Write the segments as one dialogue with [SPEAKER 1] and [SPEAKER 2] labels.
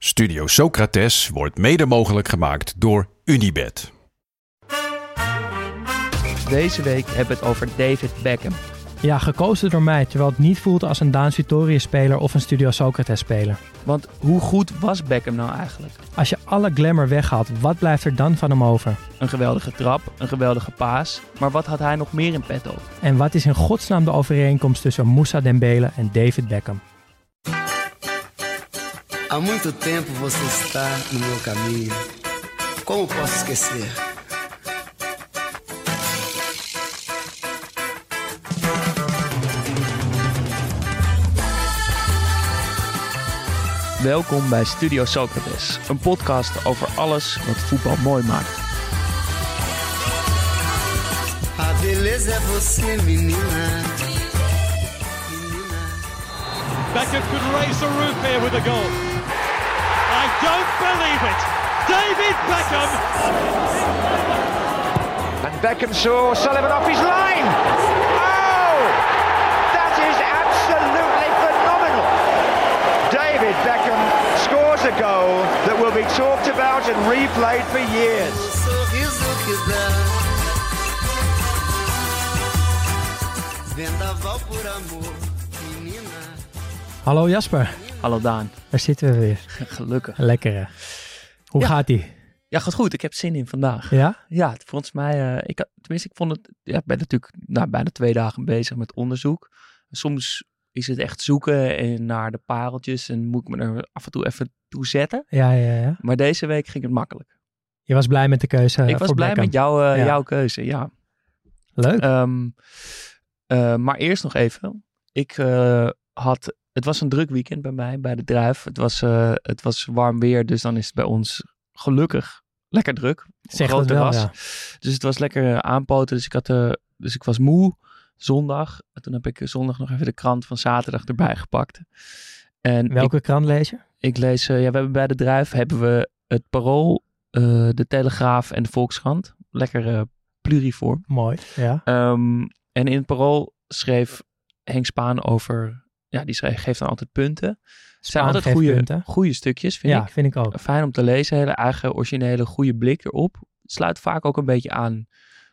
[SPEAKER 1] Studio Socrates wordt mede mogelijk gemaakt door Unibed.
[SPEAKER 2] Deze week hebben we het over David Beckham.
[SPEAKER 3] Ja, gekozen door mij, terwijl het niet voelt als een Daan Sutorius-speler of een Studio Socrates-speler.
[SPEAKER 2] Want hoe goed was Beckham nou eigenlijk?
[SPEAKER 3] Als je alle glamour weghaalt, wat blijft er dan van hem over?
[SPEAKER 2] Een geweldige trap, een geweldige paas. Maar wat had hij nog meer in petto?
[SPEAKER 3] En wat is in godsnaam de overeenkomst tussen Moussa Dembele en David Beckham?
[SPEAKER 4] Há muito tempo você está no meu caminho. Como posso esquecer?
[SPEAKER 2] Welkom bij Studio Socrates, een podcast over alles wat voetbal mooi maakt.
[SPEAKER 4] A beleza é você, menina.
[SPEAKER 5] Beckham could raise the roof here with a goal. I don't believe it. David Beckham.
[SPEAKER 6] And Beckham saw Sullivan off his line. Oh! That is absolutely phenomenal. David Beckham scores a goal that will be talked about and replayed for years.
[SPEAKER 4] O sorriso que dá. Vendaval por amor, menina.
[SPEAKER 3] Hallo Jasper,
[SPEAKER 2] Hallo Daan,
[SPEAKER 3] daar zitten we weer.
[SPEAKER 2] gelukkig.
[SPEAKER 3] Lekker hè? Hoe
[SPEAKER 2] Ja.
[SPEAKER 3] gaat die?
[SPEAKER 2] Ja, gaat goed. Ik heb zin in vandaag.
[SPEAKER 3] Ja?
[SPEAKER 2] Ja, volgens mij, eh, ik, had- tenminste, ik vond het, ja, ik ben natuurlijk nou, bijna twee dagen bezig met onderzoek. Soms is het echt zoeken en naar de pareltjes en moet ik me er af en toe even toe zetten.
[SPEAKER 3] Ja, ja, ja.
[SPEAKER 2] Maar deze week ging het makkelijk.
[SPEAKER 3] Je was blij met de keuze
[SPEAKER 2] ik was blij met jou, eh,
[SPEAKER 3] Ja.
[SPEAKER 2] jouw keuze, ja.
[SPEAKER 3] Leuk.
[SPEAKER 2] Ehm, eh, maar eerst nog even. Ik eh, had, het was een druk weekend bij mij, bij de Druif. Het was, eh, het was warm weer, dus dan is het bij ons gelukkig lekker druk.
[SPEAKER 3] zeg
[SPEAKER 2] groot terras.
[SPEAKER 3] ja.
[SPEAKER 2] Dus het was lekker eh, aanpoten. Dus ik, had, eh, dus ik was moe zondag. En toen heb ik zondag nog even de krant van zaterdag erbij gepakt. En ik,
[SPEAKER 3] Welke krant lees je?
[SPEAKER 2] ik lees, ja, we hebben bij de Druif hebben we het Parool, de Telegraaf en de Volkskrant. Lekker pluriform.
[SPEAKER 3] Mooi, ja.
[SPEAKER 2] Ehm, en in het Parool schreef Henk Spaan over, ja, die geeft dan altijd punten. Het zijn altijd goede,
[SPEAKER 3] punten.
[SPEAKER 2] goede stukjes, vind
[SPEAKER 3] ja,
[SPEAKER 2] ik.
[SPEAKER 3] vind ik ook.
[SPEAKER 2] Fijn om te lezen, hele eigen, originele, goede blik erop. Het sluit vaak ook een beetje aan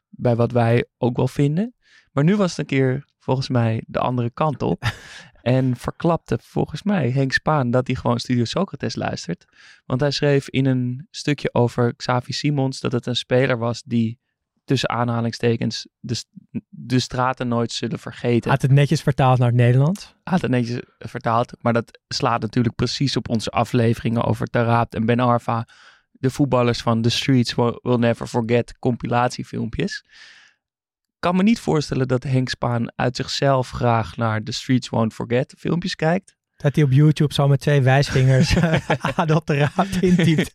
[SPEAKER 2] bij wat wij ook wel vinden. Maar nu was het een keer volgens mij de andere kant op. en verklapte volgens mij Henk Spaan dat hij gewoon Studio Socrates luistert. Want hij schreef in een stukje over Xavi Simons dat het een speler was die tussen aanhalingstekens de, de straten nooit zullen vergeten.
[SPEAKER 3] Had het netjes vertaald naar het Nederlands?
[SPEAKER 2] Had het netjes vertaald. Maar dat slaat natuurlijk precies op onze afleveringen over Tarabt en Ben Arfa. De voetballers van The Streets Will Will Never Forget compilatiefilmpjes. Ik kan me niet voorstellen dat Henk Spaan uit zichzelf graag naar The Streets Won't Forget filmpjes kijkt.
[SPEAKER 3] Dat hij op YouTube zo met twee wijsvingers Adel de Raad intypt.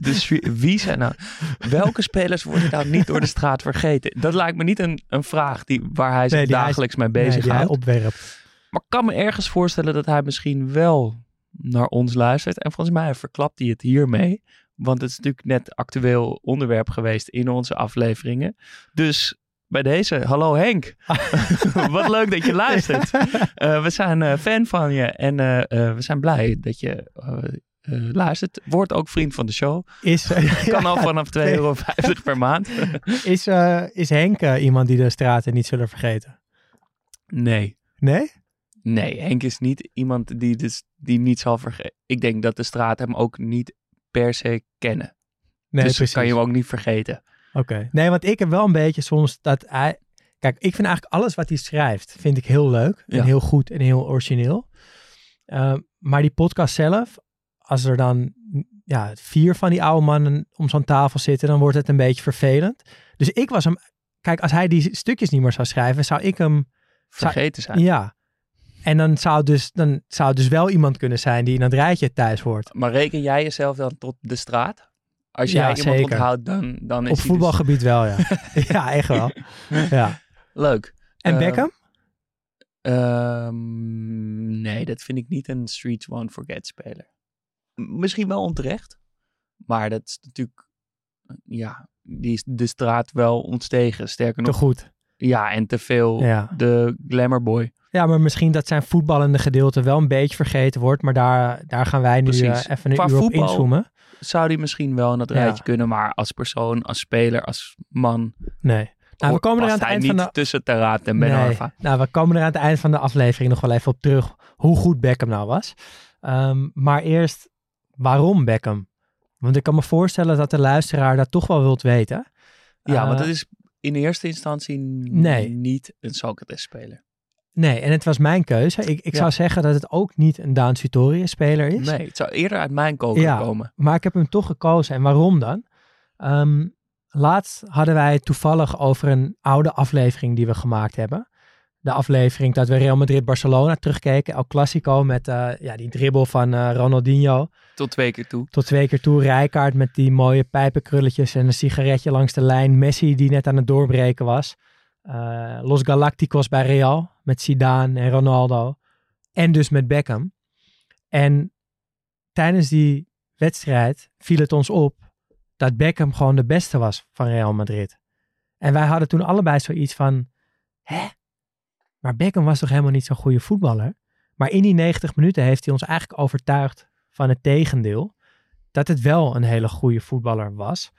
[SPEAKER 2] Stre- Wie zijn nou... Welke spelers worden nou niet door de straat vergeten? Dat lijkt me niet een, een vraag die, waar hij zich
[SPEAKER 3] Nee, hij-
[SPEAKER 2] dagelijks mee
[SPEAKER 3] Nee,
[SPEAKER 2] bezig
[SPEAKER 3] die hij
[SPEAKER 2] houdt.
[SPEAKER 3] opwerpt.
[SPEAKER 2] Maar ik kan me ergens voorstellen dat hij misschien wel naar ons luistert. En volgens mij verklapt hij het hiermee. Want het is natuurlijk net actueel onderwerp geweest in onze afleveringen. Dus bij deze, hallo Henk. Wat leuk dat je luistert. Eh, we zijn eh, fan van je en eh, we zijn blij dat je luistert. Word ook vriend van de show.
[SPEAKER 3] Is,
[SPEAKER 2] Kan al vanaf 2,50 euro per maand.
[SPEAKER 3] is, is Henk iemand die de straten niet zullen vergeten?
[SPEAKER 2] Nee.
[SPEAKER 3] Nee?
[SPEAKER 2] Nee, Henk is niet iemand die, dus, die niet zal vergeten. Ik denk dat de straat hem ook niet per se kennen.
[SPEAKER 3] Nee,
[SPEAKER 2] dus
[SPEAKER 3] precies.
[SPEAKER 2] kan je hem ook niet vergeten.
[SPEAKER 3] Oké. Nee, want ik heb wel een beetje soms dat hij... Kijk, ik vind eigenlijk alles wat hij schrijft, vind ik heel leuk. En
[SPEAKER 2] Ja.
[SPEAKER 3] heel goed en heel origineel. Ehm, maar die podcast zelf, als er dan ja, vier van die oude mannen om zo'n tafel zitten, dan wordt het een beetje vervelend. Dus ik was hem... Kijk, als hij die stukjes niet meer zou schrijven, zou ik hem... Zou-
[SPEAKER 2] Vergeten zijn.
[SPEAKER 3] Ja. En dan zou, dus, dan zou dus wel iemand kunnen zijn die in dat rijtje thuis hoort.
[SPEAKER 2] Maar reken jij jezelf dan tot de straat? Als
[SPEAKER 3] Ja,
[SPEAKER 2] jij iemand
[SPEAKER 3] zeker.
[SPEAKER 2] onthoudt, dan, dan is
[SPEAKER 3] Op
[SPEAKER 2] hij dus-
[SPEAKER 3] voetbalgebied wel, ja. ja, echt wel. Ja.
[SPEAKER 2] leuk.
[SPEAKER 3] En
[SPEAKER 2] Eh,
[SPEAKER 3] Beckham?
[SPEAKER 2] Ehm, nee, dat vind ik niet een Streets Won't Forget speler. Misschien wel onterecht. Maar dat is natuurlijk... Ja, die is de straat wel ontstegen. Sterker
[SPEAKER 3] Te
[SPEAKER 2] nog,
[SPEAKER 3] goed.
[SPEAKER 2] ja, en te veel
[SPEAKER 3] Ja.
[SPEAKER 2] de glamour boy.
[SPEAKER 3] Ja, maar misschien dat zijn voetballende gedeelte wel een beetje vergeten wordt. Maar daar, daar gaan wij nu eh, even een
[SPEAKER 2] Qua
[SPEAKER 3] uur op
[SPEAKER 2] voetbal
[SPEAKER 3] inzoomen.
[SPEAKER 2] Zou die misschien wel in dat
[SPEAKER 3] Ja.
[SPEAKER 2] rijtje kunnen, maar als persoon, als speler, als man.
[SPEAKER 3] Nee. Nou, we komen er aan het eind
[SPEAKER 2] niet
[SPEAKER 3] van de...
[SPEAKER 2] tussen Teraat en Ben
[SPEAKER 3] Nee. Nou, we komen er aan het eind van de aflevering nog wel even op terug hoe goed Beckham nou was. Ehm, maar eerst, waarom Beckham? Want ik kan me voorstellen dat de luisteraar dat toch wel wilt weten.
[SPEAKER 2] Ja,
[SPEAKER 3] Eh,
[SPEAKER 2] want het is in eerste instantie
[SPEAKER 3] Nee.
[SPEAKER 2] niet een Socrates-speler.
[SPEAKER 3] Nee, en het was mijn keuze. Ik, ik
[SPEAKER 2] Ja.
[SPEAKER 3] zou zeggen dat het ook niet een Daan Sutorius-speler is.
[SPEAKER 2] Nee, het zou eerder uit mijn koker
[SPEAKER 3] Ja.
[SPEAKER 2] komen.
[SPEAKER 3] Maar ik heb hem toch gekozen. En waarom dan? Ehm, laatst hadden wij het toevallig over een oude aflevering die we gemaakt hebben. De aflevering dat we Real Madrid-Barcelona terugkeken. El Clasico met eh, ja, die dribbel van eh, Ronaldinho.
[SPEAKER 2] Tot twee keer toe.
[SPEAKER 3] Tot twee keer toe Rijkaard met die mooie pijpenkrulletjes en een sigaretje langs de lijn. Messi die net aan het doorbreken was. Eh, Los Galacticos bij Real met Zidane en Ronaldo. En dus met Beckham. En tijdens die wedstrijd viel het ons op dat Beckham gewoon de beste was van Real Madrid. En wij hadden toen allebei zoiets van, hè? Maar Beckham was toch helemaal niet zo'n goede voetballer? Maar in die 90 minuten heeft hij ons eigenlijk overtuigd van het tegendeel. Dat het wel een hele goede voetballer was.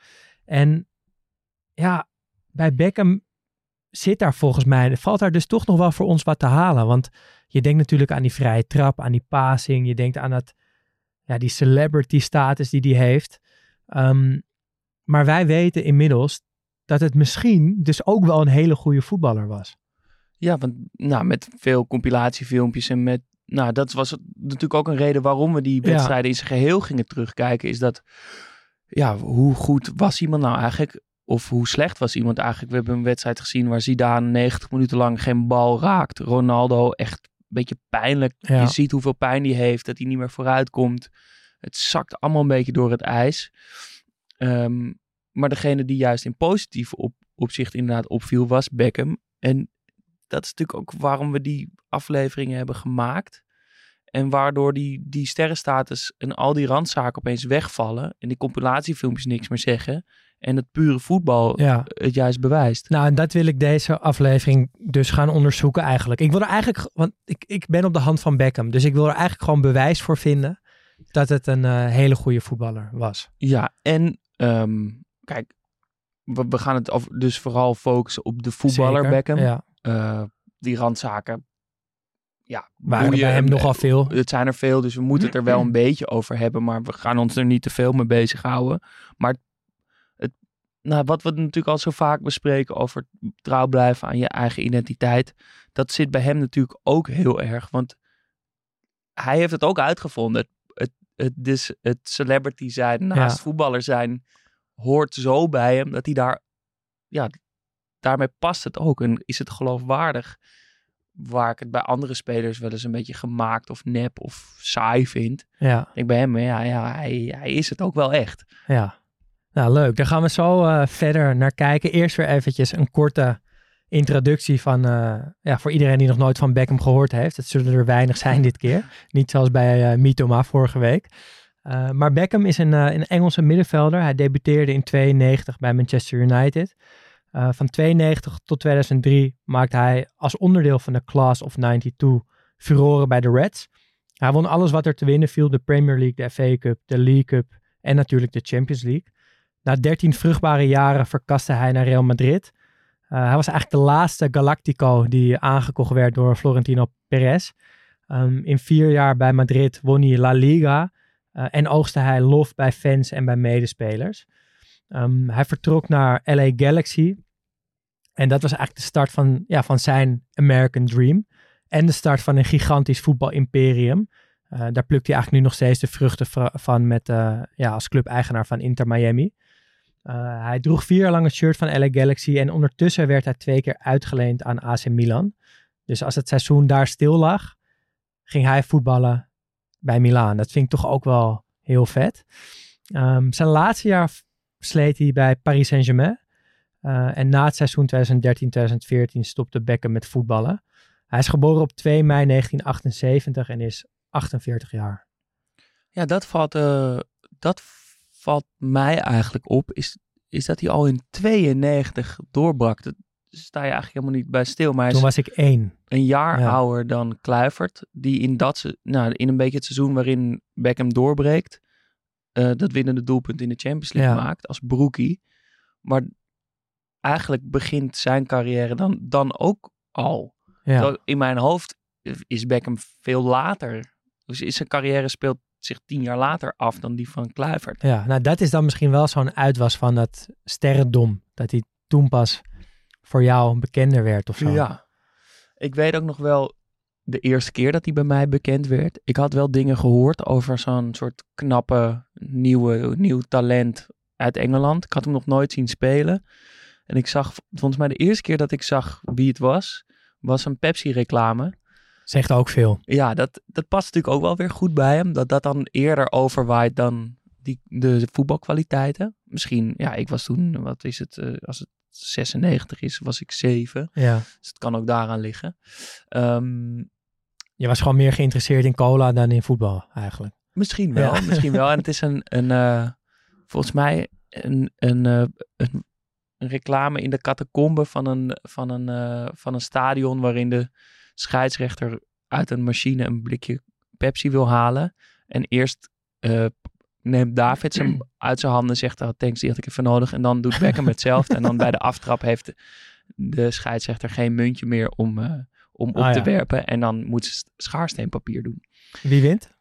[SPEAKER 3] En ja, bij Beckham zit daar volgens mij, valt daar dus toch nog wel voor ons wat te halen. Want je denkt natuurlijk aan die vrije trap, aan die passing. Je denkt aan dat, ja, die celebrity status die hij heeft. Ehm, maar wij weten inmiddels dat het misschien dus ook wel een hele goede voetballer was.
[SPEAKER 2] Ja, want nou, met veel compilatiefilmpjes en met... Nou, dat was natuurlijk ook een reden waarom we die
[SPEAKER 3] Ja.
[SPEAKER 2] wedstrijden in zijn geheel gingen terugkijken. Is dat, ja, hoe goed was iemand nou eigenlijk? Of hoe slecht was iemand eigenlijk? We hebben een wedstrijd gezien waar Zidane 90 minuten lang geen bal raakt. Ronaldo echt een beetje pijnlijk.
[SPEAKER 3] Ja.
[SPEAKER 2] Je ziet hoeveel pijn die heeft, dat hij niet meer vooruit komt. Het zakt allemaal een beetje door het ijs. Ehm, maar degene die juist in positieve op, opzicht inderdaad opviel, was Beckham. En dat is natuurlijk ook waarom we die afleveringen hebben gemaakt. En waardoor die, die sterrenstatus en al die randzaken opeens wegvallen. En die compilatiefilmpjes niks meer zeggen. En het pure voetbal
[SPEAKER 3] Ja.
[SPEAKER 2] het juist bewijst.
[SPEAKER 3] Nou, en dat wil ik deze aflevering dus gaan onderzoeken eigenlijk. Ik wil er eigenlijk, want ik, ik ben op de hand van Beckham. Dus ik wil er eigenlijk gewoon bewijs voor vinden dat het een eh, hele goede voetballer was.
[SPEAKER 2] Ja, en ehm, kijk, we, we gaan het over, dus vooral focussen op de voetballer
[SPEAKER 3] Zeker,
[SPEAKER 2] Beckham.
[SPEAKER 3] Ja,
[SPEAKER 2] Eh, die randzaken, ja,
[SPEAKER 3] waren
[SPEAKER 2] boeien
[SPEAKER 3] bij hem nogal veel.
[SPEAKER 2] Het zijn er veel, dus we moeten het er wel een beetje over hebben. Maar we gaan ons er niet te veel mee bezighouden. Maar het, nou, wat we natuurlijk al zo vaak bespreken over trouw blijven aan je eigen identiteit. Dat zit bij hem natuurlijk ook heel erg. Want hij heeft het ook uitgevonden. Het, het, het, dus het celebrity zijn naast
[SPEAKER 3] Ja.
[SPEAKER 2] voetballer zijn hoort zo bij hem dat hij daar, ja, daarmee past het ook. En is het geloofwaardig waar ik het bij andere spelers wel eens een beetje gemaakt of nep of saai vind.
[SPEAKER 3] Ja,
[SPEAKER 2] Ik denk bij hem, ja, ja hij, hij is het ook wel echt.
[SPEAKER 3] ja. Nou, leuk. Daar gaan we zo eh, verder naar kijken. Eerst weer eventjes een korte introductie van, eh, ja, voor iedereen die nog nooit van Beckham gehoord heeft. Het zullen er weinig zijn dit keer. Niet zoals bij eh Mitoma vorige week. Maar Beckham is een, een Engelse middenvelder. Hij debuteerde in 92 bij Manchester United. Van 92 tot 2003 maakte hij als onderdeel van de Class of 92 furoren bij de Reds. Hij won alles wat er te winnen viel. De Premier League, de FA Cup, de League Cup en natuurlijk de Champions League. Na 13 vruchtbare jaren verkaste hij naar Real Madrid. Eh, hij was eigenlijk de laatste Galactico die aangekocht werd door Florentino Perez. Ehm, in vier jaar bij Madrid won hij La Liga eh, en oogste hij lof bij fans en bij medespelers. Ehm, hij vertrok naar LA Galaxy. En dat was eigenlijk de start van, ja, van zijn American Dream. En de start van een gigantisch voetbalimperium. Eh daar plukt hij eigenlijk nu nog steeds de vruchten va- van met, ja, als clubeigenaar van Inter Miami. Eh, hij droeg vier jaar lang het shirt van LA Galaxy en ondertussen werd hij twee keer uitgeleend aan AC Milan. Dus als het seizoen daar stil lag, ging hij voetballen bij Milaan. Dat vind ik toch ook wel heel vet. Ehm, zijn laatste jaar sleet hij bij Paris Saint-Germain. Eh, en na het seizoen 2013-2014 stopte Beckham met voetballen. Hij is geboren op 2 mei 1978 en is 48 jaar.
[SPEAKER 2] Ja, dat valt, eh, dat valt mij eigenlijk op. Is, is dat hij al in 92 doorbrak. Dat sta je eigenlijk helemaal niet bij stil. Maar
[SPEAKER 3] Toen was ik één.
[SPEAKER 2] een jaar
[SPEAKER 3] Ja.
[SPEAKER 2] ouder dan Kluivert. Die in, dat, nou, in een beetje het seizoen waarin Beckham doorbreekt. eh, dat winnende doelpunt in de Champions League
[SPEAKER 3] Ja.
[SPEAKER 2] maakt als broekie. Maar eigenlijk begint zijn carrière dan, dan ook al.
[SPEAKER 3] Ja.
[SPEAKER 2] In mijn hoofd is Beckham veel later. Dus is zijn carrière speelt zich tien jaar later af dan die van Kluivert.
[SPEAKER 3] Ja, nou dat is dan misschien wel zo'n uitwas van dat sterrendom. Dat hij toen pas voor jou bekender werd of zo.
[SPEAKER 2] Ja. Ik weet ook nog wel de eerste keer dat hij bij mij bekend werd. Ik had wel dingen gehoord over zo'n soort knappe nieuwe, nieuw talent uit Engeland. Ik had hem nog nooit zien spelen. En ik zag, volgens mij de eerste keer dat ik zag wie het was, was een Pepsi-reclame.
[SPEAKER 3] Zegt ook veel.
[SPEAKER 2] Ja, dat, dat past natuurlijk ook wel weer goed bij hem. Dat dat dan eerder overwaait dan die, de voetbalkwaliteiten. Misschien, ja, ik was toen, wat is het, eh, als het 96 is, was ik 7.
[SPEAKER 3] Ja.
[SPEAKER 2] Dus het kan ook daaraan liggen. Ehm,
[SPEAKER 3] Je was gewoon meer geïnteresseerd in cola dan in voetbal eigenlijk.
[SPEAKER 2] misschien wel,
[SPEAKER 3] Ja.
[SPEAKER 2] misschien wel. En het is een, een eh, volgens mij een, een, eh, een, een reclame in de catacombe van een, van, een, van een stadion waarin de scheidsrechter uit een machine een blikje Pepsi wil halen. En eerst eh, neemt David hem uit zijn handen en zegt, oh, thanks, die had ik even nodig. En dan doet Beckham hetzelfde. en dan bij de aftrap heeft de, de scheidsrechter geen muntje meer om, eh, om op
[SPEAKER 3] Ah,
[SPEAKER 2] te
[SPEAKER 3] ja.
[SPEAKER 2] werpen. En dan moet ze schaarsteenpapier doen.
[SPEAKER 3] Wie wint?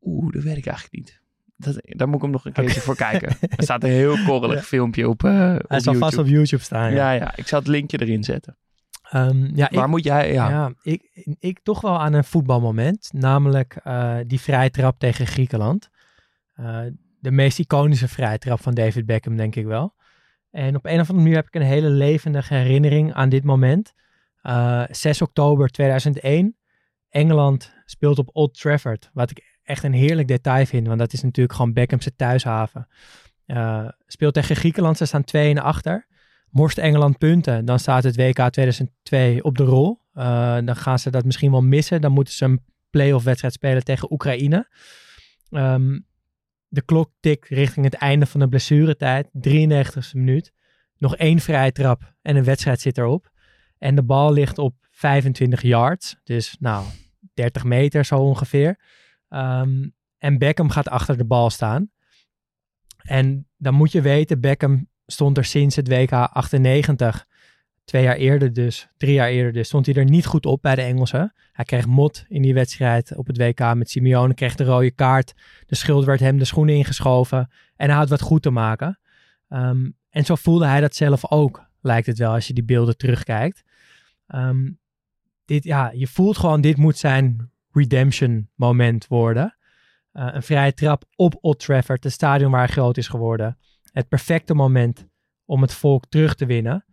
[SPEAKER 2] Oeh, dat weet ik eigenlijk niet. Dat, daar moet ik hem nog een keertje voor kijken. Er staat een heel korrelig filmpje op, eh
[SPEAKER 3] Hij
[SPEAKER 2] op
[SPEAKER 3] zal
[SPEAKER 2] YouTube.
[SPEAKER 3] vast op YouTube staan. Ja,
[SPEAKER 2] ja. ja, ik zal het linkje erin zetten.
[SPEAKER 3] Ehm, ja, ik,
[SPEAKER 2] Waar moet jij... Ja,
[SPEAKER 3] ja. ik, ik toch wel aan een voetbalmoment. Namelijk eh, die vrije trap tegen Griekenland. Eh, de meest iconische vrije trap van David Beckham, denk ik wel. En op een of andere manier heb ik een hele levendige herinnering aan dit moment. Eh 6 oktober 2001. Engeland speelt op Old Trafford. Wat ik echt een heerlijk detail vind. Want dat is natuurlijk gewoon Beckham's thuishaven. Eh, speelt tegen Griekenland. Ze staan 2 en achter. Morst Engeland punten. Dan staat het WK 2002 op de rol. Eh, dan gaan ze dat misschien wel missen. Dan moeten ze een play-off wedstrijd spelen tegen Oekraïne. Ehm, de klok tikt richting het einde van de blessuretijd. 93e minuut. Nog één vrije trap en een wedstrijd zit erop. En de bal ligt op 25 yards. Dus nou, 30 meter zo ongeveer. Ehm, en Beckham gaat achter de bal staan. En dan moet je weten, Beckham stond er sinds het WK 98. Twee jaar eerder dus, drie jaar eerder dus, stond hij er niet goed op bij de Engelsen. Hij kreeg mot in die wedstrijd op het WK met Simeone, kreeg de rode kaart. De schuld werd hem de schoenen ingeschoven. En hij had wat goed te maken. Ehm, en zo voelde hij dat zelf ook, lijkt het wel, als je die beelden terugkijkt. Ehm, dit, ja, je voelt gewoon, dit moet zijn redemption moment worden. Eh, een vrije trap op Old Trafford, het stadion waar hij groot is geworden. Het perfecte moment om het volk terug te winnen.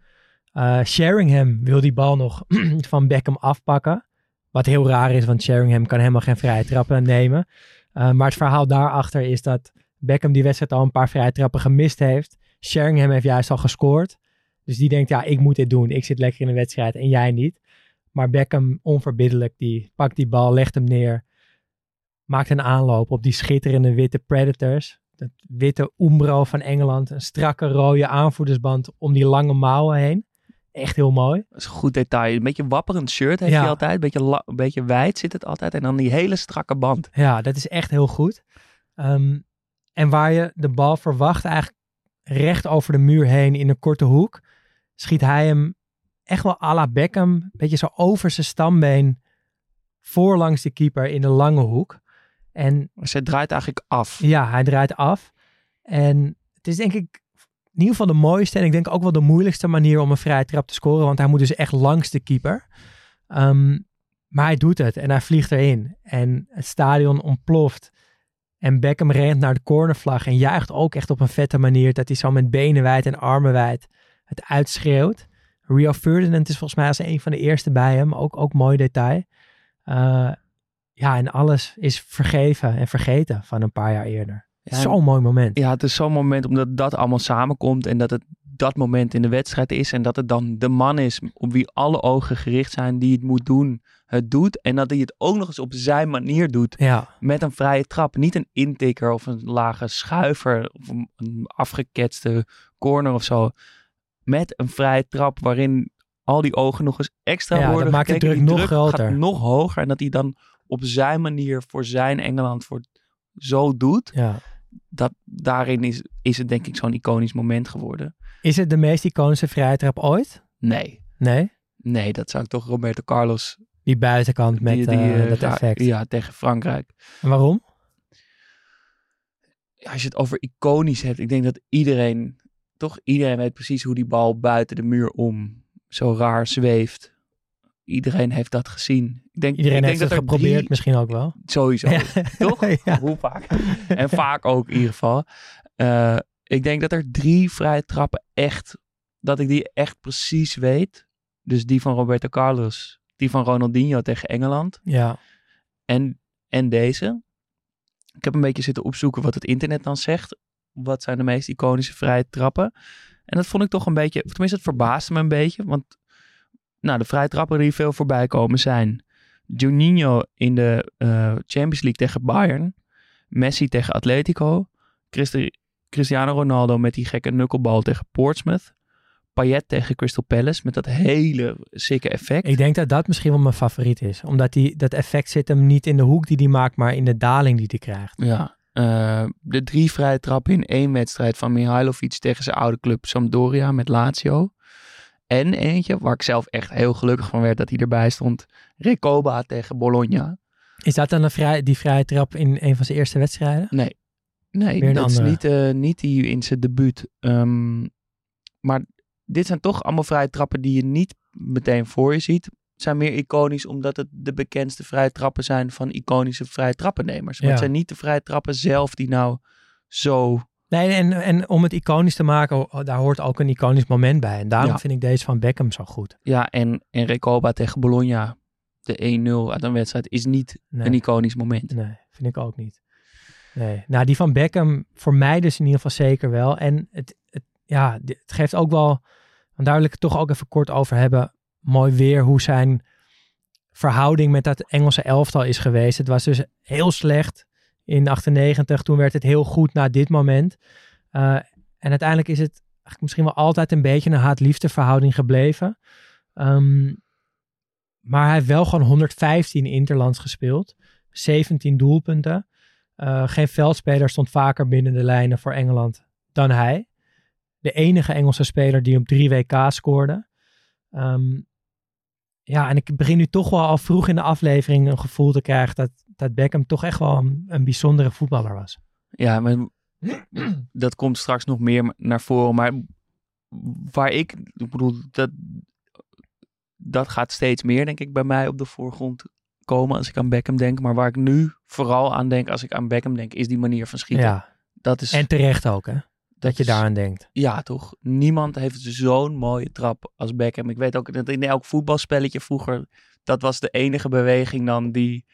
[SPEAKER 3] Eh, Sheringham wil die bal nog van Beckham afpakken. Wat heel raar is, want Sheringham kan helemaal geen vrije trappen nemen. Eh, maar het verhaal daarachter is dat Beckham die wedstrijd al een paar vrije trappen gemist heeft. Sheringham heeft juist al gescoord. Dus die denkt, ja, ik moet dit doen. Ik zit lekker in de wedstrijd en jij niet. Maar Beckham, onverbiddelijk, die pakt die bal, legt hem neer. Maakt een aanloop op die schitterende witte Predators. Dat witte Umbro van Engeland. Een strakke rode aanvoerdersband om die lange mouwen heen. Echt heel mooi.
[SPEAKER 2] Dat is een goed detail. Een beetje wapperend shirt heeft
[SPEAKER 3] Ja.
[SPEAKER 2] hij altijd. Een beetje, la- een beetje wijd zit het altijd. En dan die hele strakke band.
[SPEAKER 3] Ja, dat is echt heel goed. Ehm, en waar je de bal verwacht, eigenlijk recht over de muur heen in een korte hoek, schiet hij hem echt wel à la Beckham, een beetje zo over zijn stambeen, voorlangs de keeper in de lange hoek. En
[SPEAKER 2] Dus hij draait eigenlijk af.
[SPEAKER 3] ja, hij draait af. En het is denk ik in ieder geval de mooiste en ik denk ook wel de moeilijkste manier om een vrije trap te scoren, want hij moet dus echt langs de keeper. Ehm, maar hij doet het en hij vliegt erin. En het stadion ontploft. En Beckham rent naar de cornervlag en juicht ook echt op een vette manier dat hij zo met benen wijd en armen wijd het uitschreeuwt. Rio Ferdinand is volgens mij als een van de eerste bij hem, ook, ook mooi detail. Eh, ja, en alles is vergeven en vergeten van een paar jaar eerder.
[SPEAKER 2] Ja,
[SPEAKER 3] Zo'n mooi moment.
[SPEAKER 2] Ja, het is zo'n moment omdat dat allemaal samenkomt. En dat het dat moment in de wedstrijd is. En dat het dan de man is op wie alle ogen gericht zijn die het moet doen. Het doet. En dat hij het ook nog eens op zijn manier doet.
[SPEAKER 3] Ja,
[SPEAKER 2] Met een vrije trap. Niet een intikker of een lage schuiver. Of een, afgeketste corner of zo. Met een vrije trap waarin al die ogen nog eens extra
[SPEAKER 3] Ja, dat
[SPEAKER 2] worden
[SPEAKER 3] maakt de
[SPEAKER 2] gekeken.
[SPEAKER 3] druk nog groter.
[SPEAKER 2] gaat nog hoger. En dat hij dan op zijn manier voor zijn Engeland voor zo doet.
[SPEAKER 3] Ja.
[SPEAKER 2] Dat, daarin is, is het denk ik zo'n iconisch moment geworden.
[SPEAKER 3] Is het de meest iconische vrije trap ooit?
[SPEAKER 2] Nee,
[SPEAKER 3] Nee?
[SPEAKER 2] nee, dat zou ik toch Roberto Carlos...
[SPEAKER 3] Die buitenkant met
[SPEAKER 2] die, die,
[SPEAKER 3] eh,
[SPEAKER 2] eh,
[SPEAKER 3] dat
[SPEAKER 2] ja,
[SPEAKER 3] effect.
[SPEAKER 2] Ja, tegen Frankrijk.
[SPEAKER 3] En waarom?
[SPEAKER 2] Als je het over iconisch hebt, ik denk dat iedereen, toch iedereen weet precies hoe die bal buiten de muur om zo raar zweeft. Iedereen heeft dat gezien. Ik denk,
[SPEAKER 3] Iedereen
[SPEAKER 2] ik
[SPEAKER 3] heeft
[SPEAKER 2] denk
[SPEAKER 3] het
[SPEAKER 2] dat er
[SPEAKER 3] geprobeerd
[SPEAKER 2] drie-
[SPEAKER 3] misschien ook wel.
[SPEAKER 2] Sowieso,
[SPEAKER 3] Ja.
[SPEAKER 2] toch?
[SPEAKER 3] Ja.
[SPEAKER 2] Hoe vaak? En vaak ook in ieder geval. Eh, ik denk dat er drie vrije trappen echt, dat ik die echt precies weet. Dus die van Roberto Carlos, die van Ronaldinho tegen Engeland
[SPEAKER 3] Ja.
[SPEAKER 2] en, en deze. Ik heb een beetje zitten opzoeken wat het internet dan zegt. Wat zijn de meest iconische vrije trappen? En dat vond ik toch een beetje, of tenminste het verbaasde me een beetje. Want nou, de vrije trappen die veel voorbij komen zijn Juninho in de eh, Champions League tegen Bayern. Messi tegen Atletico. Christi- Cristiano Ronaldo met die gekke knucklebal tegen Portsmouth. Payet tegen Crystal Palace met dat hele sikke effect.
[SPEAKER 3] Ik denk dat dat misschien wel mijn favoriet is. Omdat die, dat effect zit hem niet in de hoek die hij maakt, maar in de daling die hij krijgt.
[SPEAKER 2] Ja, eh, de drie vrije trappen in één wedstrijd van Mihailovic tegen zijn oude club Sampdoria met Lazio. En eentje waar ik zelf echt heel gelukkig van werd dat hij erbij stond. Recoba tegen Bologna.
[SPEAKER 3] Is dat dan een vrij, die vrije trap in een van zijn eerste wedstrijden?
[SPEAKER 2] Nee, nee dat is niet, eh, niet die in zijn debuut. Ehm, maar dit zijn toch allemaal vrije trappen die je niet meteen voor je ziet. Zijn meer iconisch omdat het de bekendste vrije trappen zijn van iconische vrije trappennemers. Maar
[SPEAKER 3] Ja.
[SPEAKER 2] het zijn niet de vrije trappen zelf die nou zo
[SPEAKER 3] Nee, en, en om het iconisch te maken, daar hoort ook een iconisch moment bij. En daarom
[SPEAKER 2] Ja.
[SPEAKER 3] vind ik deze van Beckham zo goed.
[SPEAKER 2] Ja, en, en Recoba tegen Bologna, de 1-0 uit een wedstrijd, is niet
[SPEAKER 3] Nee.
[SPEAKER 2] een iconisch moment.
[SPEAKER 3] Nee, vind ik ook niet. Nee. Nou, die van Beckham voor mij dus in ieder geval zeker wel. En het, het, ja, het geeft ook wel, want daar wil ik het toch ook even kort over hebben, mooi weer hoe zijn verhouding met dat Engelse elftal is geweest. Het was dus heel slecht in 98, toen werd het heel goed na dit moment. Eh, en uiteindelijk is het misschien wel altijd een beetje een haat-liefde verhouding gebleven. Ehm, maar hij heeft wel gewoon 115 interlands gespeeld. 17 doelpunten. Eh, geen veldspeler stond vaker binnen de lijnen voor Engeland dan hij. De enige Engelse speler die op drie WK scoorde. Ehm, ja, en ik begin nu toch wel al vroeg in de aflevering een gevoel te krijgen dat, dat Beckham toch echt wel een, een bijzondere voetballer was.
[SPEAKER 2] Ja, maar dat komt straks nog meer naar voren. Maar waar ik, ik bedoel, dat, dat gaat steeds meer, denk ik, bij mij op de voorgrond komen als ik aan Beckham denk. Maar waar ik nu vooral aan denk als ik aan Beckham denk, is die manier van schieten.
[SPEAKER 3] Ja,
[SPEAKER 2] Dat is,
[SPEAKER 3] en terecht ook hè, dat je daaraan denkt.
[SPEAKER 2] Ja, toch? Niemand heeft zo'n mooie trap als Beckham. Ik weet ook dat in elk voetbalspelletje vroeger, dat was de enige beweging dan die,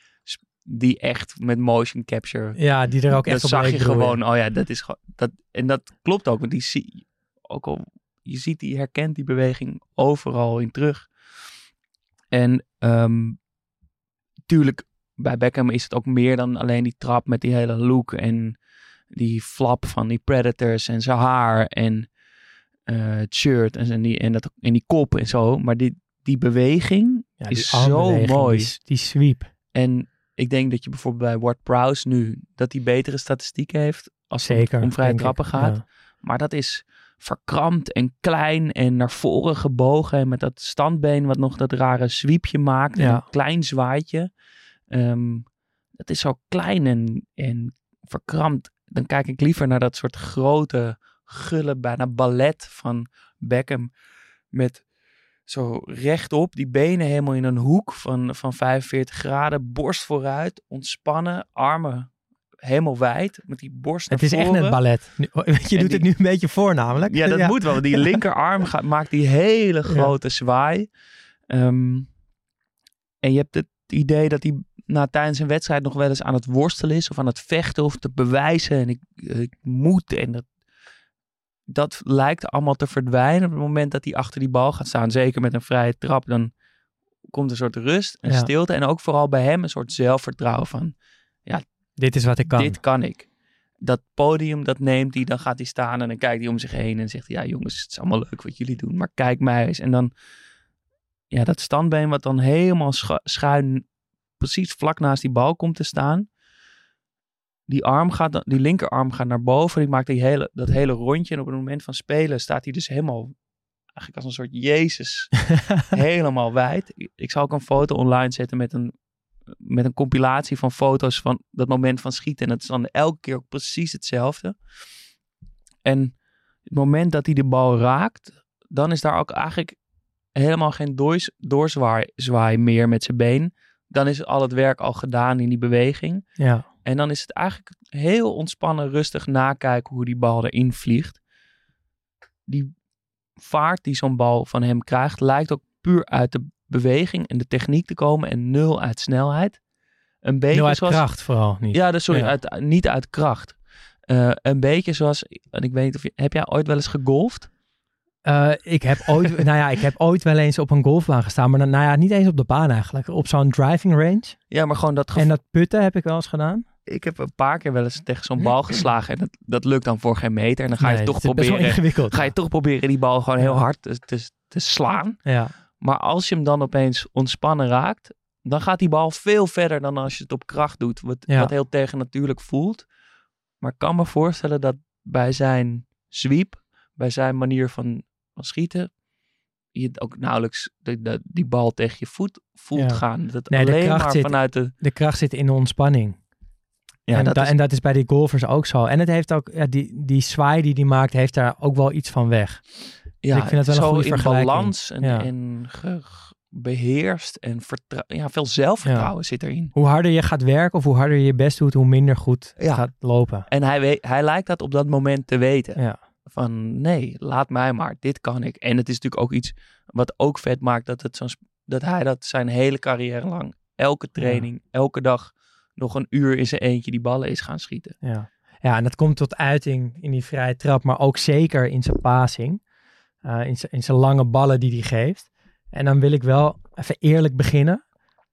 [SPEAKER 2] die echt met motion capture
[SPEAKER 3] Ja, die er ook echt op
[SPEAKER 2] zag je gewoon, oh ja, dat is gewoon, dat, en dat klopt ook, want die zie, ook al, je ziet, die herkent die beweging overal in terug. En ehm tuurlijk, bij Beckham is het ook meer dan alleen die trap met die hele look en die flap van die Predators en zijn haar en eh, het shirt en, zijn die, en, dat, en die kop en zo. Maar die, die beweging
[SPEAKER 3] Ja,
[SPEAKER 2] is zo mooi.
[SPEAKER 3] Die, die sweep.
[SPEAKER 2] En ik denk dat je bijvoorbeeld bij Ward Prowse nu, dat hij betere statistieken heeft als het
[SPEAKER 3] Zeker.
[SPEAKER 2] om vrije
[SPEAKER 3] ik.
[SPEAKER 2] trappen gaat.
[SPEAKER 3] Ja.
[SPEAKER 2] Maar dat is verkrampt en klein en naar voren gebogen. En met dat standbeen wat nog dat rare sweepje maakt. En
[SPEAKER 3] Ja.
[SPEAKER 2] een klein zwaaitje. Ehm, dat is zo klein en, en verkrampt. Dan kijk ik liever naar dat soort grote, gulle, bijna ballet van Beckham. Met zo rechtop, die benen helemaal in een hoek van, van 45 graden. Borst vooruit, ontspannen, armen helemaal wijd. Met die borst
[SPEAKER 3] Het is echt net ballet. Nu- Je doet
[SPEAKER 2] die-
[SPEAKER 3] het nu een beetje voor namelijk.
[SPEAKER 2] Ja, dat moet wel. want Die linkerarm gaat, maakt die hele grote zwaai. Ehm, en je hebt het idee dat hij na, tijdens een wedstrijd nog wel eens aan het worstelen is. Of aan het vechten of te bewijzen. En ik, ik moet. En dat, dat lijkt allemaal te verdwijnen op het moment dat hij achter die bal gaat staan. Zeker met een vrije trap. Dan komt een soort rust en
[SPEAKER 3] Ja.
[SPEAKER 2] stilte. En ook vooral bij hem een soort zelfvertrouwen van
[SPEAKER 3] Dit is wat ik kan.
[SPEAKER 2] dit kan ik. Dat podium, dat neemt hij, dan gaat hij staan en dan kijkt hij om zich heen en zegt hij, ja jongens, het is allemaal leuk wat jullie doen, maar kijk mij eens. En dan ja, dat standbeen wat dan helemaal schu- schuin precies vlak naast die bal komt te staan. Die arm gaat, die linkerarm gaat naar boven. Die maakt die hele, dat hele rondje. En op het moment van spelen staat hij dus helemaal, eigenlijk als een soort Jezus, helemaal wijd. Ik- Ik zal ook een foto online zetten met een, met een compilatie van foto's van dat moment van schieten. En dat is dan elke keer ook precies hetzelfde. En het moment dat hij de bal raakt, dan is daar ook eigenlijk helemaal geen doois- doorzwaai zwaai meer met zijn been. Dan is al het werk al gedaan in die beweging.
[SPEAKER 3] Ja.
[SPEAKER 2] En dan is het eigenlijk heel ontspannen, rustig nakijken hoe die bal erin vliegt. Die vaart die zo'n bal van hem krijgt, lijkt ook puur uit de beweging en de techniek te komen en nul uit snelheid. Een beetje
[SPEAKER 3] Heel uit
[SPEAKER 2] zoals,
[SPEAKER 3] kracht vooral niet.
[SPEAKER 2] Ja, dus sorry,
[SPEAKER 3] Ja.
[SPEAKER 2] Uit, niet uit kracht. Eh, een beetje zoals, en ik weet niet of je, heb jij ooit wel eens gegolfd?
[SPEAKER 3] Eh, ik heb ooit, nou ja, ik heb ooit wel eens op een golfbaan gestaan, maar dan, nou ja, niet eens op de baan eigenlijk. Op zo'n driving range.
[SPEAKER 2] Ja, maar gewoon dat.
[SPEAKER 3] En dat putten heb ik wel eens gedaan.
[SPEAKER 2] Ik heb een paar keer wel eens tegen zo'n bal geslagen en dat, dat lukt dan voor geen meter. En dan ga je
[SPEAKER 3] Nee,
[SPEAKER 2] toch proberen, ga je toch proberen die bal gewoon heel hard te, te, te slaan.
[SPEAKER 3] Ja,
[SPEAKER 2] Maar als je hem dan opeens ontspannen raakt, dan gaat die bal veel verder dan als je het op kracht doet. Wat,
[SPEAKER 3] Ja.
[SPEAKER 2] wat heel tegennatuurlijk voelt. Maar ik kan me voorstellen dat bij zijn sweep, bij zijn manier van, van schieten, je het ook nauwelijks de, de- die bal tegen je voet voelt
[SPEAKER 3] Ja.
[SPEAKER 2] gaan. Dat
[SPEAKER 3] Nee, de
[SPEAKER 2] alleen
[SPEAKER 3] kracht
[SPEAKER 2] maar
[SPEAKER 3] zit-
[SPEAKER 2] vanuit de...
[SPEAKER 3] de kracht zit in de ontspanning.
[SPEAKER 2] Ja,
[SPEAKER 3] en,
[SPEAKER 2] dat
[SPEAKER 3] da-
[SPEAKER 2] is-
[SPEAKER 3] en dat is bij die golfers ook zo. En het heeft ook, ja, die, die zwaai die die maakt, heeft daar ook wel iets van weg.
[SPEAKER 2] Ja,
[SPEAKER 3] ik vind het wel een
[SPEAKER 2] zo
[SPEAKER 3] goede
[SPEAKER 2] in balans en,
[SPEAKER 3] Ja.
[SPEAKER 2] en beheerst en ja, veel zelfvertrouwen zit erin.
[SPEAKER 3] Hoe harder je gaat werken of hoe harder je je best doet, hoe minder goed
[SPEAKER 2] Ja.
[SPEAKER 3] gaat lopen.
[SPEAKER 2] En hij, weet, hij lijkt dat op dat moment te weten.
[SPEAKER 3] Ja.
[SPEAKER 2] Van nee, laat mij maar, dit kan ik. En het is natuurlijk ook iets wat ook vet maakt dat, het zo'n sp- dat hij dat zijn hele carrière lang, elke training, elke dag nog een uur in zijn eentje die ballen is gaan schieten.
[SPEAKER 3] Ja. ja, en dat komt tot uiting in die vrije trap, maar ook zeker in zijn passing. Eh, in, zijn, lange ballen die hij geeft. En dan wil ik wel even eerlijk beginnen.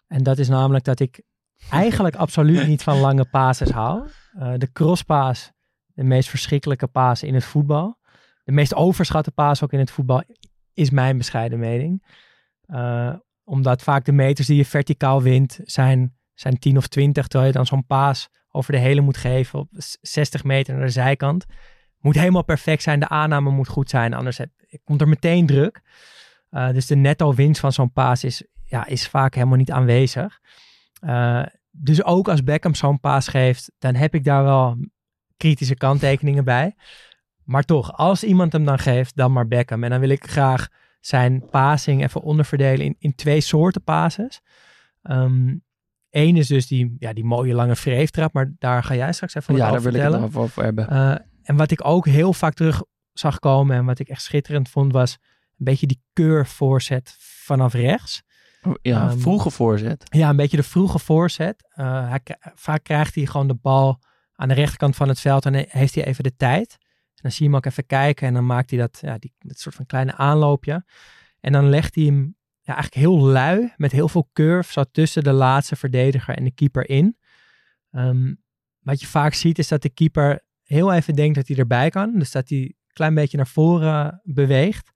[SPEAKER 3] En dat is namelijk dat ik eigenlijk absoluut niet van lange passes hou. Eh, de crosspaas, de meest verschrikkelijke paas in het voetbal. De meest overschatte paas ook in het voetbal, is mijn bescheiden mening. Eh, omdat vaak de meters die je verticaal wint zijn, zijn 10 of 20, terwijl je dan zo'n paas over de hele moet geven op s- 60 meter naar de zijkant. Moet helemaal perfect zijn, de aanname moet goed zijn, anders heb, komt er meteen druk. Eh, dus de netto winst van zo'n paas is, ja, is vaak helemaal niet aanwezig. Eh, dus ook als Beckham zo'n paas geeft, dan heb ik daar wel kritische kanttekeningen bij. Maar toch, als iemand hem dan geeft, dan maar Beckham. En dan wil ik graag zijn passing even onderverdelen in, in twee soorten passes. Ehm Eén is dus die, ja, die mooie lange wreeftrap, maar daar ga jij straks even
[SPEAKER 2] ja,
[SPEAKER 3] over
[SPEAKER 2] daar wil ik het
[SPEAKER 3] vertellen.
[SPEAKER 2] over hebben.
[SPEAKER 3] Eh, en wat ik ook heel vaak terug zag komen en wat ik echt schitterend vond, was een beetje die curve voorzet vanaf rechts.
[SPEAKER 2] ja,
[SPEAKER 3] ehm,
[SPEAKER 2] vroege voorzet.
[SPEAKER 3] Ja, een beetje de vroege voorzet. Eh, hij, vaak krijgt hij gewoon de bal aan de rechterkant van het veld en heeft hij even de tijd. En dan zie je hem ook even kijken en dan maakt hij dat, ja, die, dat soort van kleine aanloopje. En dan legt hij hem ja, eigenlijk heel lui, met heel veel curve, zo tussen de laatste verdediger en de keeper in. Ehm, wat je vaak ziet is dat de keeper heel even denkt dat hij erbij kan. Dus dat hij een klein beetje naar voren beweegt.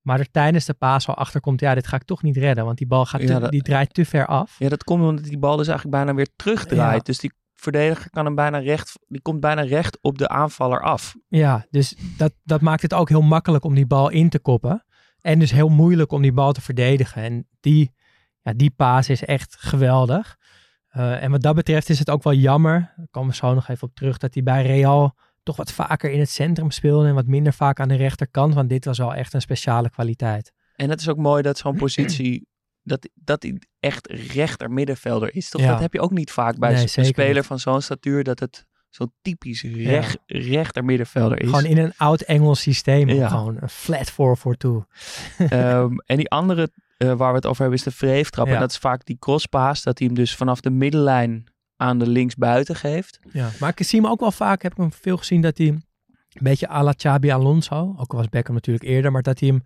[SPEAKER 3] Maar er tijdens de paas al achter komt, ja, dit ga ik toch niet redden. Want die bal gaat
[SPEAKER 2] Ja,
[SPEAKER 3] te-
[SPEAKER 2] dat-
[SPEAKER 3] die draait te ver af.
[SPEAKER 2] Ja, dat komt omdat die bal dus eigenlijk bijna weer terugdraait.
[SPEAKER 3] Ja.
[SPEAKER 2] Dus die verdediger kan hem bijna recht, die komt bijna recht op de aanvaller af.
[SPEAKER 3] Ja, dus dat, dat maakt het ook heel makkelijk om die bal in te koppen. En dus heel moeilijk om die bal te verdedigen. En die, ja, die paas is echt geweldig. Eh, en wat dat betreft is het ook wel jammer, daar komen we zo nog even op terug, dat hij bij Real toch wat vaker in het centrum speelde en wat minder vaak aan de rechterkant. Want dit was wel echt een speciale kwaliteit.
[SPEAKER 2] En het is ook mooi dat zo'n positie, dat, dat hij echt rechter middenvelder is. Toch?
[SPEAKER 3] Ja.
[SPEAKER 2] Dat heb je ook niet vaak bij
[SPEAKER 3] Nee,
[SPEAKER 2] een speler van zo'n statuur, dat het zo'n typisch recht, rechter middenvelder is.
[SPEAKER 3] Gewoon in een oud Engels systeem.
[SPEAKER 2] Ja.
[SPEAKER 3] Gewoon een flat 4-4-2.
[SPEAKER 2] Ehm, en die andere eh, waar we het over hebben is de vreeftrap.
[SPEAKER 3] Ja.
[SPEAKER 2] En dat is vaak die crosspaas, dat hij hem dus vanaf de middenlijn aan de linksbuiten geeft.
[SPEAKER 3] Ja, maar ik zie hem ook wel vaak, heb ik hem veel gezien, dat hij een beetje à la Xabi Alonso, ook al was Beckham natuurlijk eerder, maar dat hij hem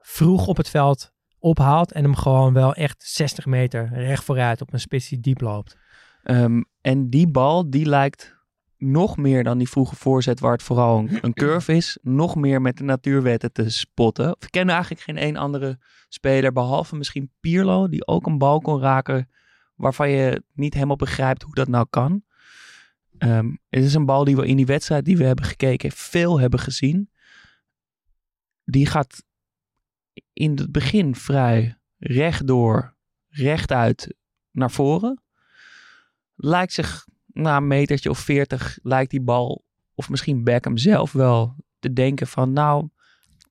[SPEAKER 3] vroeg op het veld ophaalt en hem gewoon wel echt 60 meter recht vooruit op een spits die diep loopt.
[SPEAKER 2] Ehm, en die bal, die lijkt nog meer dan die vroege voorzet waar het vooral een, een curve is, nog meer met de natuurwetten te spotten. We kennen eigenlijk geen één andere speler, behalve misschien Pirlo, die ook een bal kon raken waarvan je niet helemaal begrijpt hoe dat nou kan. Ehm, het is een bal die we in die wedstrijd die we hebben gekeken veel hebben gezien. Die gaat in het begin vrij rechtdoor, rechtuit naar voren. Lijkt zich na een metertje of veertig, lijkt die bal, of misschien Beckham zelf wel, te denken van nou,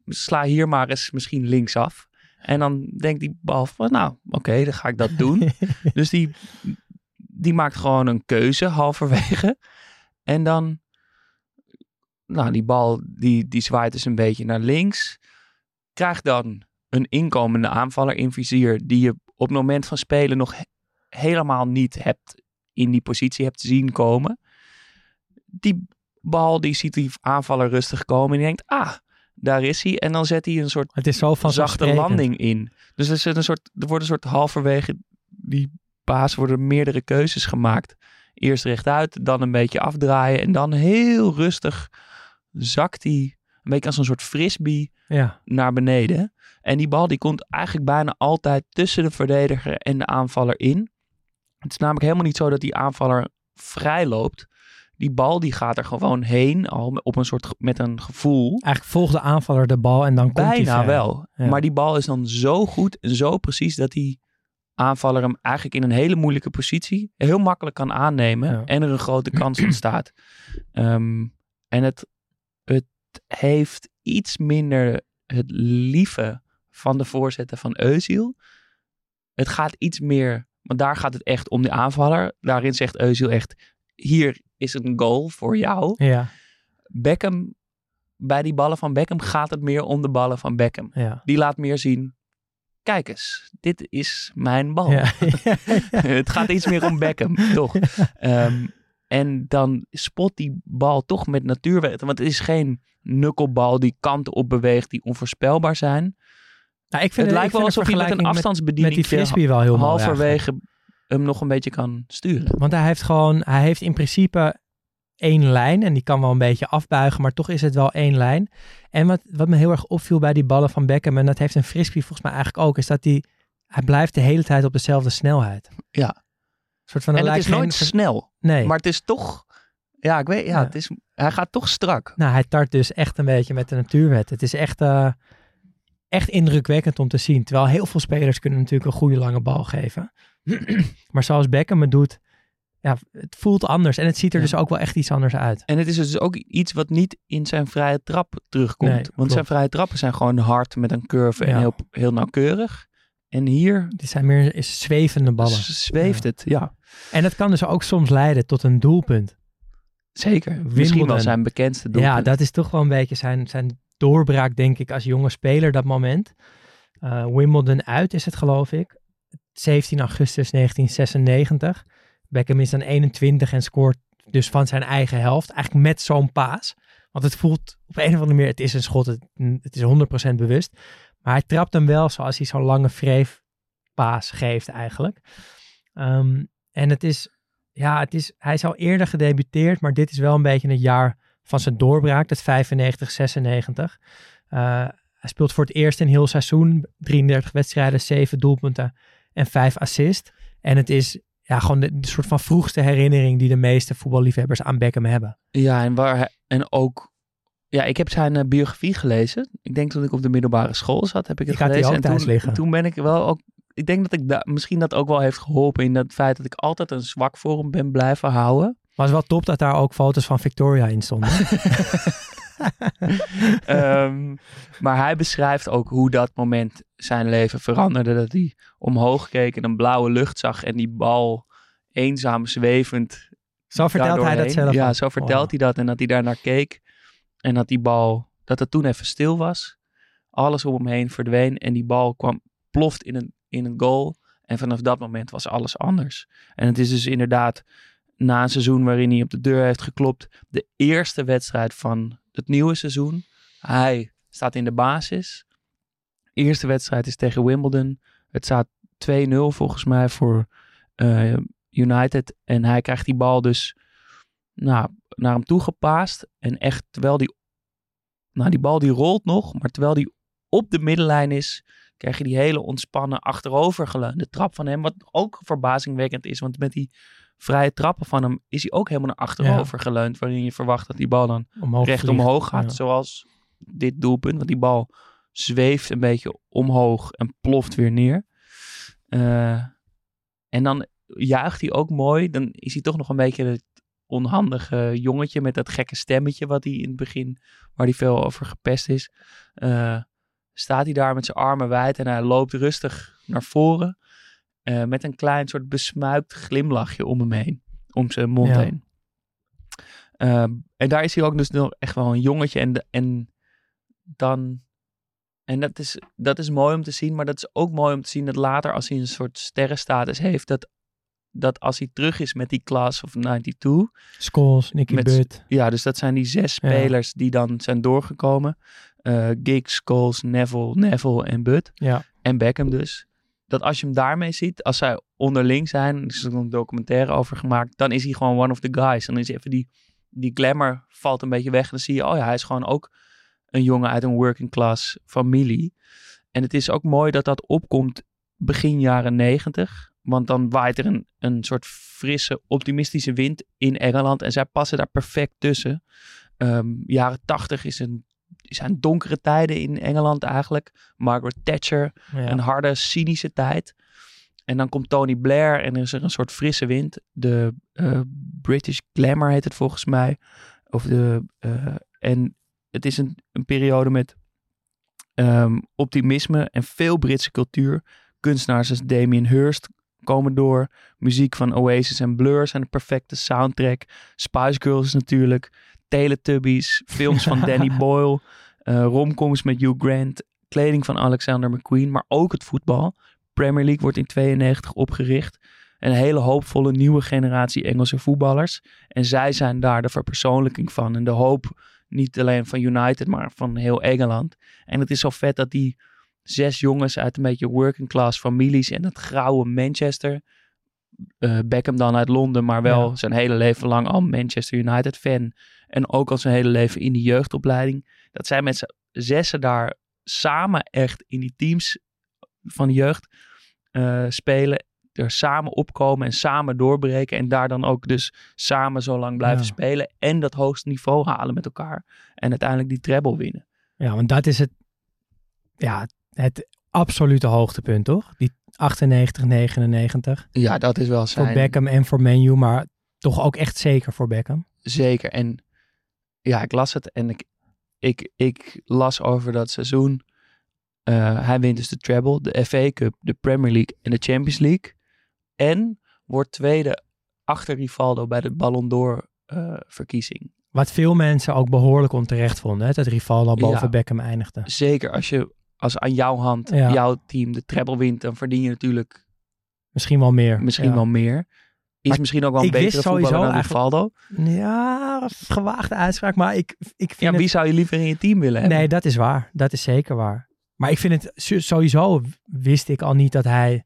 [SPEAKER 2] sla hier maar eens misschien linksaf. En dan denkt die bal van nou, oké, dan ga ik dat doen. dus die, die maakt gewoon een keuze halverwege. En dan, nou, die bal die, die zwaait dus een beetje naar links. Krijgt dan een inkomende aanvaller in vizier die je op het moment van spelen nog helemaal niet hebt in die positie hebt zien komen. Die bal die ziet die aanvaller rustig komen en die denkt, ah, daar is hij. En dan zet hij een soort
[SPEAKER 3] Het is zo
[SPEAKER 2] zachte landing in. Dus er, zit een soort, er wordt een soort halverwege die paas worden meerdere keuzes gemaakt. Eerst rechtuit, dan een beetje afdraaien en dan heel rustig zakt hij een beetje als een soort frisbee
[SPEAKER 3] Ja,
[SPEAKER 2] naar beneden. En die bal die komt eigenlijk bijna altijd tussen de verdediger en de aanvaller in. Het is namelijk helemaal niet zo dat die aanvaller vrij loopt. Die bal die gaat er gewoon heen, al op een soort met een gevoel.
[SPEAKER 3] eigenlijk volgt de aanvaller de bal en dan komt hij
[SPEAKER 2] Bijna wel.
[SPEAKER 3] Ja.
[SPEAKER 2] Maar die bal is dan zo goed en zo precies dat die aanvaller hem eigenlijk in een hele moeilijke positie heel makkelijk kan aannemen
[SPEAKER 3] Ja.
[SPEAKER 2] en er een grote kans ontstaat. Ehm, en het, het heeft iets minder het lieve van de voorzetten van Eusiel. Het gaat iets meer, want daar gaat het echt om de aanvaller. Daarin zegt Eusiel echt, hier is een goal voor jou.
[SPEAKER 3] Ja,
[SPEAKER 2] Beckham, bij die ballen van Beckham gaat het meer om de ballen van Beckham.
[SPEAKER 3] ja.
[SPEAKER 2] Die laat meer zien, kijk eens, dit is mijn bal.
[SPEAKER 3] Ja.
[SPEAKER 2] het gaat iets meer om Beckham, toch? Ehm, en dan spot die bal toch met natuurwetten. Want het is geen nukkelbal die kanten op beweegt die onvoorspelbaar zijn.
[SPEAKER 3] Nou, ik vind
[SPEAKER 2] het lijkt wel alsof je met een afstandsbediening
[SPEAKER 3] met die frisbee wel heel mooi
[SPEAKER 2] halverwege hem nog een beetje kan sturen.
[SPEAKER 3] Want hij heeft gewoon, hij heeft in principe één lijn en die kan wel een beetje afbuigen, maar toch is het wel één lijn. En wat, wat me heel erg opviel bij die ballen van Beckham, en dat heeft een frisbee volgens mij eigenlijk ook, is dat die, hij blijft de hele tijd op dezelfde snelheid.
[SPEAKER 2] Ja.
[SPEAKER 3] Een soort van,
[SPEAKER 2] en het is nooit
[SPEAKER 3] geen-
[SPEAKER 2] snel,
[SPEAKER 3] Nee,
[SPEAKER 2] maar het is toch... Ja, ik weet, ja,
[SPEAKER 3] Ja.
[SPEAKER 2] Het is, hij gaat toch strak.
[SPEAKER 3] nou, hij tart dus echt een beetje met de natuurwet. Het is echt, eh, echt indrukwekkend om te zien. Terwijl heel veel spelers kunnen natuurlijk een goede lange bal geven. maar zoals Beckham het doet, ja, het voelt anders. En het ziet er
[SPEAKER 2] Ja.
[SPEAKER 3] dus ook wel echt iets anders uit.
[SPEAKER 2] En het is dus ook iets wat niet in zijn vrije trap terugkomt.
[SPEAKER 3] Nee,
[SPEAKER 2] Want
[SPEAKER 3] klopt.
[SPEAKER 2] zijn vrije trappen zijn gewoon hard met een curve en heel, heel nauwkeurig. En hier
[SPEAKER 3] Dit zijn meer is zwevende ballen.
[SPEAKER 2] zweeft het, ja.
[SPEAKER 3] En dat kan dus ook soms leiden tot een doelpunt.
[SPEAKER 2] Zeker. Misschien
[SPEAKER 3] Wimbledon.
[SPEAKER 2] wel zijn bekendste doelpunt.
[SPEAKER 3] Ja, dat is toch wel een beetje zijn, zijn doorbraak, denk ik, als jonge speler dat moment. Eh, Wimbledon uit is het, geloof ik. 17 augustus 1996. Beckham is dan 21 en scoort dus van zijn eigen helft. Eigenlijk met zo'n paas. Want het voelt op een of andere manier, het is een schot, het, is 100% bewust. Maar hij trapt hem wel zoals hij zo'n lange vreefpaas geeft eigenlijk. Ehm, en het is, ja, het is, hij is al eerder gedebuteerd, maar dit is wel een beetje het jaar van zijn doorbraak, dat 95, 96. Eh, hij speelt voor het eerst een heel seizoen, 33 wedstrijden, 7 doelpunten en 5 assists. En het is ja, gewoon de, de soort van vroegste herinnering die de meeste voetballiefhebbers aan Beckham hebben.
[SPEAKER 2] Ja, en, waar hij, en ook... Ja, ik heb zijn eh, biografie gelezen. Ik denk toen ik op de middelbare school zat, heb ik het
[SPEAKER 3] Ik
[SPEAKER 2] gelezen. en toen,
[SPEAKER 3] liggen.
[SPEAKER 2] toen ben ik wel ook... Ik denk dat ik da- misschien dat ook wel heeft geholpen in dat feit dat ik altijd een zwak voor hem ben blijven houden.
[SPEAKER 3] Maar het is wel top dat daar ook foto's van Victoria in stonden.
[SPEAKER 2] Ehm, maar hij beschrijft ook hoe dat moment zijn leven veranderde. Dat hij omhoog keek en een blauwe lucht zag en die bal eenzaam zwevend.
[SPEAKER 3] Zo vertelt hij dat zelf
[SPEAKER 2] Ja, zo vertelt
[SPEAKER 3] Wow.
[SPEAKER 2] hij dat. En dat hij daar naar keek. En dat die bal, dat het toen even stil was. Alles om hem heen verdween. En die bal kwam, ploft in een, in een goal. En vanaf dat moment was alles anders. En het is dus inderdaad na een seizoen waarin hij op de deur heeft geklopt. De eerste wedstrijd van het nieuwe seizoen. Hij staat in de basis. Eerste wedstrijd is tegen Wimbledon. Het staat 2-0 volgens mij voor eh, United. En hij krijgt die bal dus nou, naar hem toe gepaast. En echt, terwijl die, nou, die bal die rolt nog, maar terwijl die op de middenlijn is, krijg je die hele ontspannen achterovergeleunde trap van hem. Wat ook verbazingwekkend is, want met die vrije trappen van hem is hij ook helemaal naar achterover geleund. Waarin je verwacht dat die bal dan
[SPEAKER 3] Omhoog
[SPEAKER 2] recht
[SPEAKER 3] vliegt.
[SPEAKER 2] omhoog gaat.
[SPEAKER 3] Ja.
[SPEAKER 2] Zoals dit doelpunt, want die bal zweeft een beetje omhoog en ploft weer neer. Eh, en dan juicht hij ook mooi. Dan is hij toch nog een beetje het onhandige jongetje met dat gekke stemmetje wat hij in het begin, waar hij veel over gepest is. Eh, staat hij daar met zijn armen wijd en hij loopt rustig naar voren. Eh, met een klein soort besmuikt glimlachje om hem heen. Om zijn mond
[SPEAKER 3] Ja.
[SPEAKER 2] heen. Ehm, en daar is hij ook dus nog echt wel een jongetje. En, en dan. En dat is, dat is mooi om te zien. Maar dat is ook mooi om te zien dat later, als hij een soort sterrenstatus heeft, dat, dat als hij terug is met die class of 92.
[SPEAKER 3] Scholes, Nicky Butt.
[SPEAKER 2] Ja, dus dat zijn die zes
[SPEAKER 3] Ja.
[SPEAKER 2] spelers die dan zijn doorgekomen. Eh Giggs, Scholes, Neville, Neville en Bud.
[SPEAKER 3] Ja.
[SPEAKER 2] En Beckham dus. Dat als je hem daarmee ziet, als zij onderling zijn, er is ook een documentaire over gemaakt, dan is hij gewoon one of the guys. Dan is even die, die glamour valt een beetje weg. En dan zie je, oh ja, hij is gewoon ook een jongen uit een working class familie. En het is ook mooi dat dat opkomt begin jaren negentig. Want dan waait er een, een soort frisse, optimistische wind in Engeland. En zij passen daar perfect tussen. Ehm, jaren tachtig is een, zijn donkere tijden in Engeland eigenlijk. Margaret Thatcher,
[SPEAKER 3] Ja.
[SPEAKER 2] een harde, cynische tijd. En dan komt Tony Blair en er is er een soort frisse wind. De eh, British Glamour heet het volgens mij. Of de, eh, en het is een, een periode met ehm, optimisme en veel Britse cultuur. Kunstenaars als Damien Hirst komen door. Muziek van Oasis en Blur zijn de perfecte soundtrack. Spice Girls natuurlijk. Teletubbies. Films van Danny Boyle. eh romcoms met Hugh Grant. Kleding van Alexander McQueen. Maar ook het voetbal. Premier League wordt in 92 opgericht. Een hele hoopvolle nieuwe generatie Engelse voetballers. En zij zijn daar de verpersoonlijking van. En de hoop niet alleen van United, maar van heel Engeland. En het is zo vet dat die zes jongens uit een beetje working class families en het grauwe Manchester. Eh, Beckham dan uit Londen, maar wel
[SPEAKER 3] Ja.
[SPEAKER 2] zijn hele leven lang al Manchester United fan. En ook al zijn hele leven in die jeugdopleiding. Dat zij met z'n zessen daar samen echt in die teams van de jeugd eh, spelen. Er samen opkomen en samen doorbreken. En daar dan ook dus samen zo lang blijven
[SPEAKER 3] Ja.
[SPEAKER 2] spelen. En dat hoogste niveau halen met elkaar. En uiteindelijk die treble winnen.
[SPEAKER 3] Ja, want dat is het, ja, het absolute hoogtepunt, toch? Die 98, 99.
[SPEAKER 2] Ja, dat is wel zijn...
[SPEAKER 3] Voor Beckham en voor Menu, maar toch ook echt zeker voor Beckham.
[SPEAKER 2] Zeker. En ja, ik las het en ik, ik, ik las over dat seizoen. Eh, hij wint dus de treble, de FA Cup, de Premier League en de Champions League. En wordt tweede achter Rivaldo bij de Ballon d'Or eh, verkiezing.
[SPEAKER 3] Wat veel mensen ook behoorlijk onterecht vonden, hè, dat Rivaldo boven
[SPEAKER 2] Ja.
[SPEAKER 3] Beckham eindigde.
[SPEAKER 2] Zeker als je als aan jouw hand,
[SPEAKER 3] Ja.
[SPEAKER 2] jouw team de treble wint, dan verdien je natuurlijk
[SPEAKER 3] Misschien wel meer.
[SPEAKER 2] misschien
[SPEAKER 3] ja.
[SPEAKER 2] wel meer. Is
[SPEAKER 3] Maar
[SPEAKER 2] misschien ook wel een betere voetballer dan Rivaldo.
[SPEAKER 3] Ja, gewaagde uitspraak, maar ik, ik vind
[SPEAKER 2] Ja, wie
[SPEAKER 3] het...
[SPEAKER 2] zou je liever in je team willen hebben?
[SPEAKER 3] Nee, dat is waar. Dat is zeker waar. Maar ik vind het so- sowieso wist ik al niet dat hij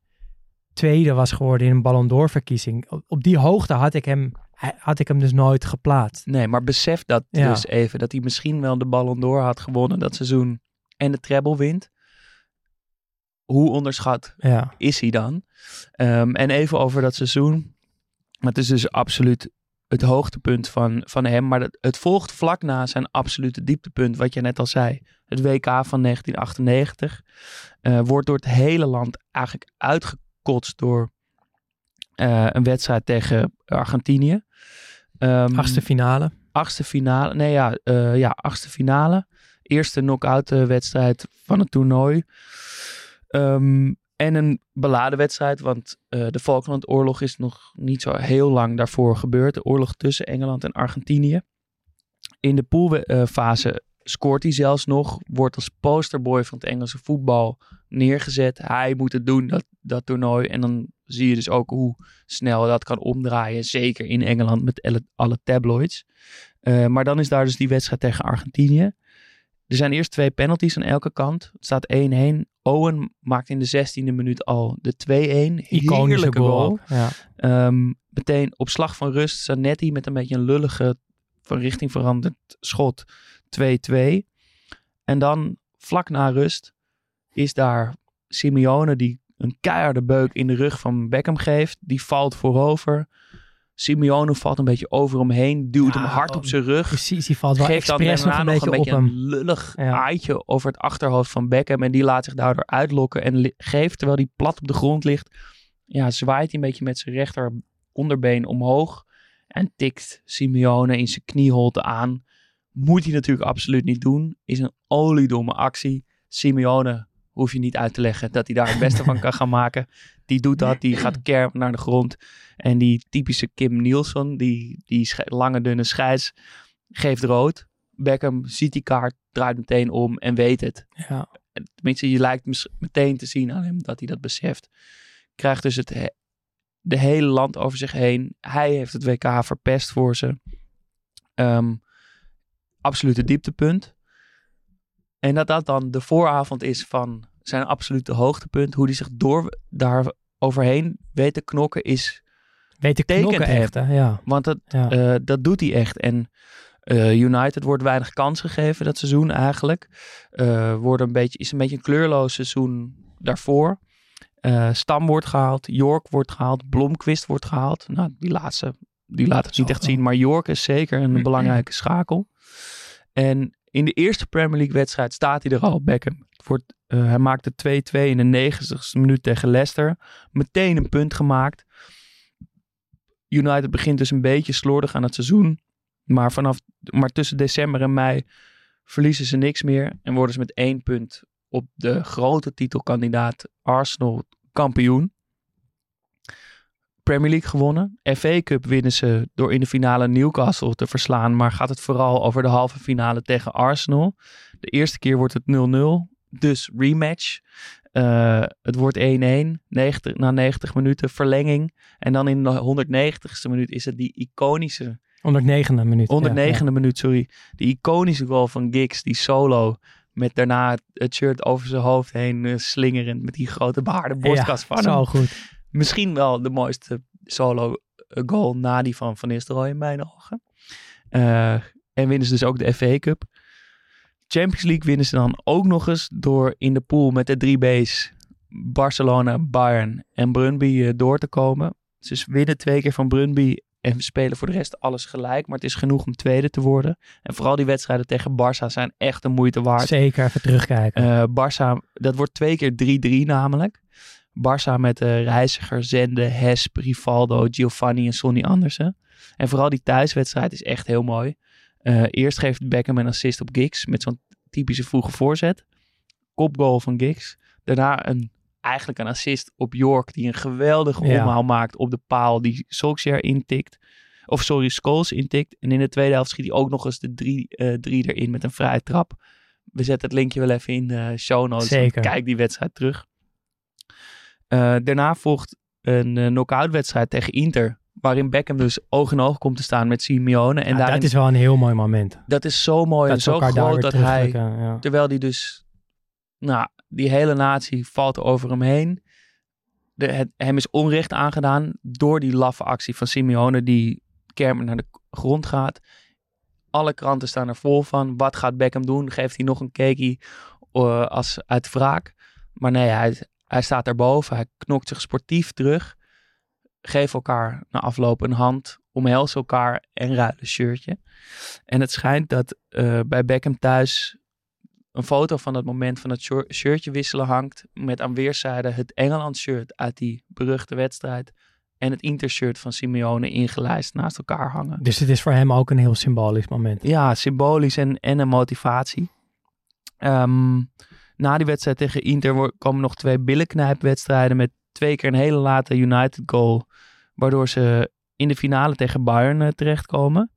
[SPEAKER 3] tweede was geworden in een Ballon d'Or verkiezing. Op, op die hoogte had ik hem, had ik hem dus nooit geplaatst.
[SPEAKER 2] Nee, maar besef dat
[SPEAKER 3] Ja.
[SPEAKER 2] dus even. Dat hij misschien wel de Ballon d'Or had gewonnen dat seizoen. En de treble wint. Hoe onderschat
[SPEAKER 3] Ja,
[SPEAKER 2] is hij dan? Ehm, en even over dat seizoen. Het is dus absoluut het hoogtepunt van, van hem. Maar het, het volgt vlak na zijn absolute dieptepunt. Wat je net al zei. Het WK van 1998. eh, wordt door het hele land eigenlijk uitgekotst door eh, een wedstrijd tegen Argentinië. Ehm,
[SPEAKER 3] achtste finale.
[SPEAKER 2] achtste finale. Nee, ja, eh, ja, achtste finale. Eerste knock-out eh, wedstrijd van het toernooi. Ehm, en een beladen wedstrijd, want eh, de Falklandoorlog is nog niet zo heel lang daarvoor gebeurd. De oorlog tussen Engeland en Argentinië. In de poolfase scoort hij zelfs nog. Wordt als posterboy van het Engelse voetbal neergezet. Hij moet het doen, dat, dat toernooi. En dan zie je dus ook hoe snel dat kan omdraaien. Zeker in Engeland met alle, tabloids. Eh, maar dan is daar dus die wedstrijd tegen Argentinië. Er zijn eerst twee penalties aan elke kant. Het staat 1-1. Owen maakt in de 16e minuut al de 2-1.
[SPEAKER 3] Iconische goal. Ja.
[SPEAKER 2] Ehm, meteen op slag van rust Zanetti met een beetje een lullige van richting veranderd schot 2-2. En dan vlak na rust is daar Simeone die een keiharde beuk in de rug van Beckham geeft. Die valt voorover. Simeone valt een beetje over hem heen, duwt
[SPEAKER 3] Ja,
[SPEAKER 2] hem hard op
[SPEAKER 3] oh,
[SPEAKER 2] zijn rug.
[SPEAKER 3] Precies, die valt wel
[SPEAKER 2] Geeft dan
[SPEAKER 3] nog een
[SPEAKER 2] nog een
[SPEAKER 3] beetje
[SPEAKER 2] een
[SPEAKER 3] hem.
[SPEAKER 2] lullig
[SPEAKER 3] Ja.
[SPEAKER 2] aaitje over het achterhoofd van Beckham. En die laat zich daardoor uitlokken en geeft, terwijl hij plat op de grond ligt, ja, zwaait hij een beetje met zijn rechter onderbeen omhoog. En tikt Simeone in zijn knieholte aan. Moet hij natuurlijk absoluut niet doen. Is een oliedomme actie. Simeone hoef je niet uit te leggen dat hij daar het beste van kan gaan maken. Die doet dat, die gaat kerm naar de grond. En die typische Kim Nielsen, die, die lange dunne scheids, geeft rood. Beckham ziet die kaart, draait meteen om en weet het.
[SPEAKER 3] Ja.
[SPEAKER 2] Tenminste, je lijkt meteen te zien aan hem dat hij dat beseft. Krijgt dus het he- de hele land over zich heen. Hij heeft het WK verpest voor ze. Ehm absolute dieptepunt. En dat dat dan de vooravond is van zijn absolute hoogtepunt. Hoe hij zich door daar overheen weet te knokken is...
[SPEAKER 3] Weet
[SPEAKER 2] Tekent
[SPEAKER 3] knokken echt, hè? Ja.
[SPEAKER 2] Want dat,
[SPEAKER 3] ja.
[SPEAKER 2] eh, dat doet hij echt. En eh, United wordt weinig kans gegeven dat seizoen eigenlijk. Eh, wordt een beetje, is een beetje een kleurloos seizoen daarvoor. Stam wordt gehaald, York wordt gehaald, Blomqvist wordt gehaald. Nou, die laatste, die laat het niet echt zien, maar York is zeker een belangrijke schakel. En in de eerste Premier League wedstrijd staat hij er al, Beckham. Wordt, eh, hij maakte 2-2 in de 90ste minuut tegen Leicester. Meteen een punt gemaakt. United begint dus een beetje slordig aan het seizoen. Maar, vanaf, maar tussen december en mei verliezen ze niks meer. En worden ze met één punt op de grote titelkandidaat Arsenal kampioen. Premier League gewonnen. FA Cup winnen ze door in de finale Newcastle te verslaan. Maar gaat het vooral over de halve finale tegen Arsenal. De eerste keer wordt het 0-0. Dus rematch. Eh, het wordt 1-1. 90, na 90 minuten verlenging. En dan in de 190ste minuut is het die iconische
[SPEAKER 3] 109e minuut.
[SPEAKER 2] 109e
[SPEAKER 3] ja,
[SPEAKER 2] minuut, sorry. Die iconische goal van Giggs, die solo. Met daarna het- shirt over zijn hoofd heen eh, slingerend. Met die grote baarden
[SPEAKER 3] ja.
[SPEAKER 2] borstkas
[SPEAKER 3] Ja,
[SPEAKER 2] van
[SPEAKER 3] zo
[SPEAKER 2] hem.
[SPEAKER 3] goed.
[SPEAKER 2] Misschien wel de mooiste solo eh, goal na die van Van Nistelrooy in mijn ogen. Eh, en winnen ze dus ook de FA Cup. Champions League winnen ze dan ook nog eens door in de pool met de drie B's Barcelona, Bayern en Brunby eh, door te komen. Ze winnen twee keer van Brunby en spelen voor de rest alles gelijk. Maar het is genoeg om tweede te worden. En vooral die wedstrijden tegen Barça zijn echt de moeite waard.
[SPEAKER 3] Zeker even terugkijken.
[SPEAKER 2] Eh Barça, dat wordt twee keer 3-3 namelijk. Barça met eh Reiziger, Zende, Hesp, Rivaldo, Giovanni en Sonny Andersen. En vooral die thuiswedstrijd is echt heel mooi. Eh, eerst geeft Beckham een assist op Giggs met zo'n typische vroege voorzet. Kopgoal van Giggs. Daarna een, eigenlijk een assist op York die een geweldige
[SPEAKER 3] Ja.
[SPEAKER 2] omhaal maakt op de paal die Solskjaer intikt. Of sorry, Scholes intikt. En in de tweede helft schiet hij ook nog eens de drie, eh, drie erin met een vrije trap. We zetten het linkje wel even in de show notes.
[SPEAKER 3] Zeker.
[SPEAKER 2] Kijk die wedstrijd terug. Eh, daarna volgt een uh, knock-out wedstrijd tegen Inter. Waarin Beckham dus oog in oog komt te staan met Simeone. En
[SPEAKER 3] Ja,
[SPEAKER 2] daarin,
[SPEAKER 3] dat is wel een heel mooi moment.
[SPEAKER 2] dat is zo mooi en
[SPEAKER 3] dat ze
[SPEAKER 2] zo groot dat hij...
[SPEAKER 3] Ja.
[SPEAKER 2] Terwijl die dus... Nou, die hele natie valt over hem heen. De, het, hem is onrecht aangedaan door die laffe actie van Simeone... die kermen naar de grond gaat. Alle kranten staan er vol van. Wat gaat Beckham doen? Geeft hij nog een cakeie eh, als uit wraak? Maar nee, hij, hij staat erboven. Hij knokt zich sportief terug. Geef elkaar na afloop een hand. Omhels elkaar en ruilen shirtje. En het schijnt dat eh, bij Beckham thuis een foto van het moment van het shir- shirtje wisselen hangt. Met aan weerszijden het Engeland shirt uit die beruchte wedstrijd. En het Inter shirt van Simeone ingelijst naast elkaar hangen.
[SPEAKER 3] Dus het is voor hem ook een heel symbolisch moment.
[SPEAKER 2] Ja, symbolisch en, en een motivatie. Ehm, na die wedstrijd tegen Inter komen nog twee billenknijpwedstrijden met twee keer een hele late United goal. Waardoor ze in de finale tegen Bayern eh, terechtkomen.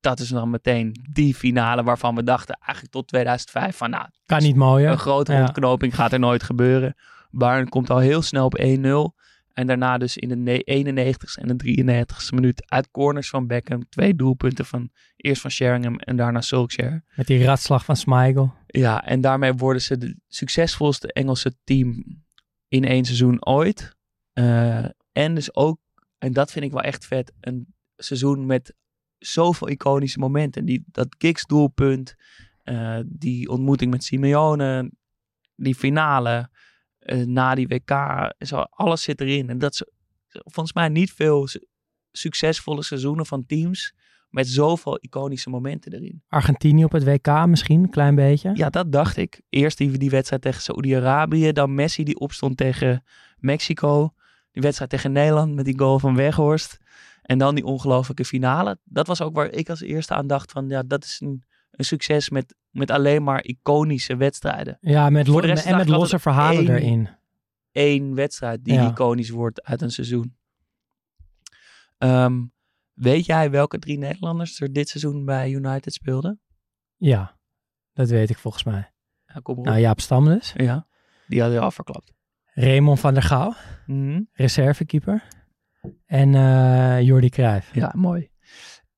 [SPEAKER 2] Dat is dan meteen die finale waarvan we dachten eigenlijk tot 2005 van nou,
[SPEAKER 3] Kan niet mooier.
[SPEAKER 2] een grote
[SPEAKER 3] Ja.
[SPEAKER 2] ontknoping gaat er nooit gebeuren. Bayern komt al heel snel op 1-0. En daarna dus in de ne- 91ste en de 93ste minuut uit corners van Beckham. Twee doelpunten van eerst van Sheringham en daarna Solskjaer.
[SPEAKER 3] Met die ratslag van Smigel.
[SPEAKER 2] Ja, en daarmee worden ze de succesvolste Engelse team in één seizoen ooit. Eh, en dus ook en dat vind ik wel echt vet, een seizoen met zoveel iconische momenten. Die, dat Giggs doelpunt, eh, die ontmoeting met Simeone, die finale, eh, na die WK, zo, alles zit erin. En dat is volgens mij niet veel su- succesvolle seizoenen van teams met zoveel iconische momenten erin.
[SPEAKER 3] Argentinië op het WK misschien, een klein beetje.
[SPEAKER 2] Ja, dat dacht ik. Eerst die, die wedstrijd tegen Saoedi-Arabië, dan Messi die opstond tegen Mexico. Die wedstrijd tegen Nederland met die goal van Weghorst. En dan die ongelofelijke finale. Dat was ook waar ik als eerste aan dacht van, ja, dat is een, een succes met, met alleen maar iconische wedstrijden.
[SPEAKER 3] Ja, met,
[SPEAKER 2] Voor
[SPEAKER 3] lo-
[SPEAKER 2] de rest
[SPEAKER 3] en met losse verhalen
[SPEAKER 2] één-
[SPEAKER 3] erin.
[SPEAKER 2] Eén wedstrijd die
[SPEAKER 3] Ja.
[SPEAKER 2] iconisch wordt uit een seizoen. Ehm, weet jij welke drie Nederlanders er dit seizoen bij United speelden?
[SPEAKER 3] Ja, dat weet ik volgens mij.
[SPEAKER 2] Ja, kom op.
[SPEAKER 3] Nou, Jaap Stam dus.
[SPEAKER 2] Ja, die hadden we al verklapt.
[SPEAKER 3] Raymond van der Gouw,
[SPEAKER 2] Mhm.
[SPEAKER 3] reservekeeper. En eh Jordi Cruijff.
[SPEAKER 2] Ja, mooi.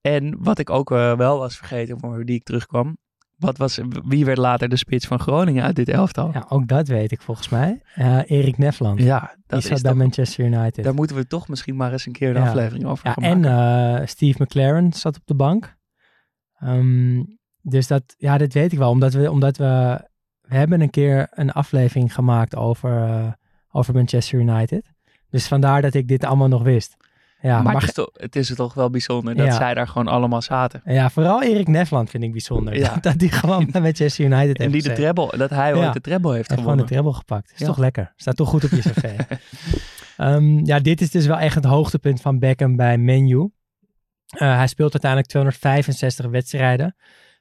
[SPEAKER 2] En wat ik ook eh, wel was vergeten voor die ik terugkwam. Wat was, wie werd later de spits van Groningen uit dit elftal?
[SPEAKER 3] Ja, ook dat weet ik volgens mij. Eh Erik Nefland.
[SPEAKER 2] Ja,
[SPEAKER 3] die
[SPEAKER 2] dat
[SPEAKER 3] zat
[SPEAKER 2] is
[SPEAKER 3] bij Manchester United.
[SPEAKER 2] daar moeten we toch misschien maar eens een keer een
[SPEAKER 3] Ja.
[SPEAKER 2] aflevering over
[SPEAKER 3] Ja,
[SPEAKER 2] gaan
[SPEAKER 3] en
[SPEAKER 2] maken.
[SPEAKER 3] eh, Steve McLaren zat op de bank. Ehm, dus dat, ja, dat weet ik wel. Omdat we, omdat we, we hebben een keer een aflevering gemaakt over, over Manchester United. Dus vandaar dat ik dit allemaal nog wist. Ja,
[SPEAKER 2] maar
[SPEAKER 3] maar,
[SPEAKER 2] het, is toch, het is toch wel bijzonder dat
[SPEAKER 3] Ja.
[SPEAKER 2] zij daar gewoon allemaal zaten.
[SPEAKER 3] ja, vooral Erik Nefland vind ik bijzonder.
[SPEAKER 2] Ja.
[SPEAKER 3] Dat hij gewoon bij Manchester United
[SPEAKER 2] En
[SPEAKER 3] heeft
[SPEAKER 2] die de treble, dat hij ooit de treble heeft
[SPEAKER 3] Hij heeft gewoon de
[SPEAKER 2] gewonnen.
[SPEAKER 3] treble gepakt. Is toch lekker. Staat toch goed op je cv. Ehm, ja, dit is dus wel echt het hoogtepunt van Beckham bij Menu. Eh, hij speelt uiteindelijk 265 wedstrijden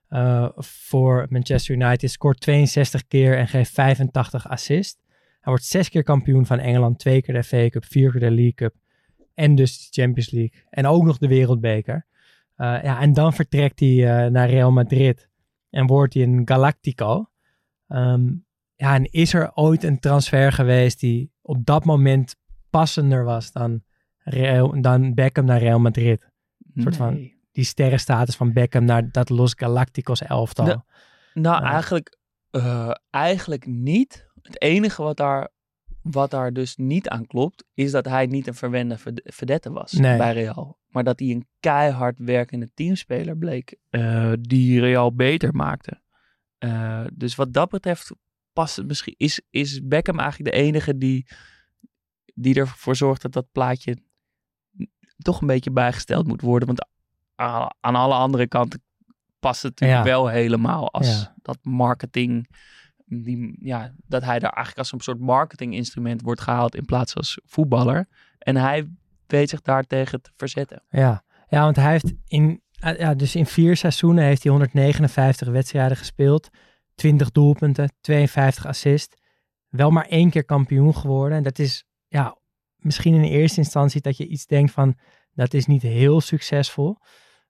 [SPEAKER 3] eh, voor Manchester United. Scoort 62 keer en geeft 85 assists. Hij wordt zes keer kampioen van Engeland. Twee keer de FA Cup, vier keer de League Cup. En dus de Champions League. En ook nog de Wereldbeker. Eh, ja, en dan vertrekt hij eh, naar Real Madrid. En wordt hij een Galactico. Ehm, ja, en is er ooit een transfer geweest die op dat moment passender was dan, Real, dan Beckham naar Real Madrid? soort van-. Die sterrenstatus van Beckham naar dat Los Galacticos elftal.
[SPEAKER 2] De- Nou,
[SPEAKER 3] Ja.
[SPEAKER 2] eigenlijk, eh, eigenlijk niet. Het enige wat daar, wat daar dus niet aan klopt, is dat hij niet een verwende verd- verdette was
[SPEAKER 3] Nee.
[SPEAKER 2] bij Real. Maar dat hij een keihard werkende teamspeler bleek, eh, die Real beter maakte. Eh, dus wat dat betreft past het misschien, is, is Beckham eigenlijk de enige die, die ervoor zorgt dat dat plaatje toch een beetje bijgesteld moet worden. Want aan alle andere kanten past het natuurlijk
[SPEAKER 3] Ja.
[SPEAKER 2] wel helemaal als
[SPEAKER 3] Ja.
[SPEAKER 2] dat marketing. Die, ja, dat hij daar eigenlijk als een soort marketinginstrument wordt gehaald in plaats als voetballer. En hij weet zich daartegen te verzetten.
[SPEAKER 3] Ja. ja, want hij heeft in, eh, ja, dus in vier seizoenen heeft hij 159 wedstrijden gespeeld. 20 doelpunten, 52 assists. Wel maar één keer kampioen geworden. En dat is ja, misschien in eerste instantie dat je iets denkt van dat is niet heel succesvol.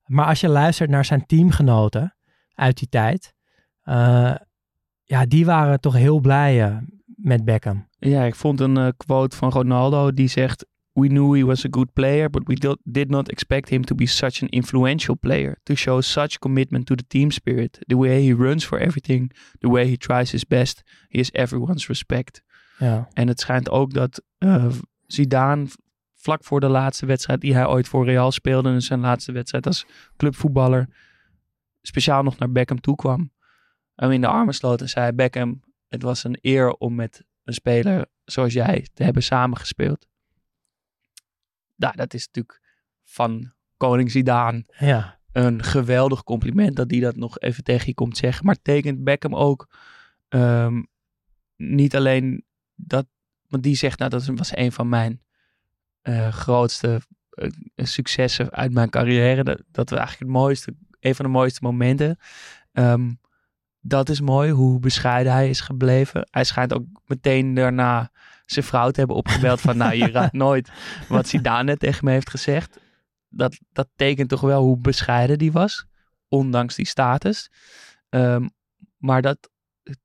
[SPEAKER 3] Maar als je luistert naar zijn teamgenoten uit die tijd. eh, ja, die waren toch heel blij eh, met Beckham.
[SPEAKER 2] Ja, ik vond een eh, quote van Ronaldo die zegt: We knew he was a good player, but we did not expect him to be such an influential player. To show such commitment to the team spirit, the way he runs for everything, the way he tries his best, he has everyone's respect.
[SPEAKER 3] Ja,
[SPEAKER 2] En het schijnt ook dat eh, Zidane vlak voor de laatste wedstrijd die hij ooit voor Real speelde, dus zijn laatste wedstrijd als clubvoetballer, speciaal nog naar Beckham toe kwam. Hem in de armen sloot en zei: Beckham, het was een eer om met een speler zoals jij te hebben samengespeeld. Nou, dat is natuurlijk van koning Zidane
[SPEAKER 3] ja,
[SPEAKER 2] een geweldig compliment dat hij dat nog even tegen je komt zeggen. Maar tekent Beckham ook ehm, niet alleen dat, want die zegt nou dat was een van mijn eh, grootste eh, successen uit mijn carrière. Dat, dat was eigenlijk het mooiste, een van de mooiste momenten. Ehm, dat is mooi, hoe bescheiden hij is gebleven. Hij schijnt ook meteen daarna zijn vrouw te hebben opgebeld van nou je raadt nooit wat Zidane net tegen me heeft gezegd dat, dat tekent toch wel hoe bescheiden die was, ondanks die status. Ehm, maar dat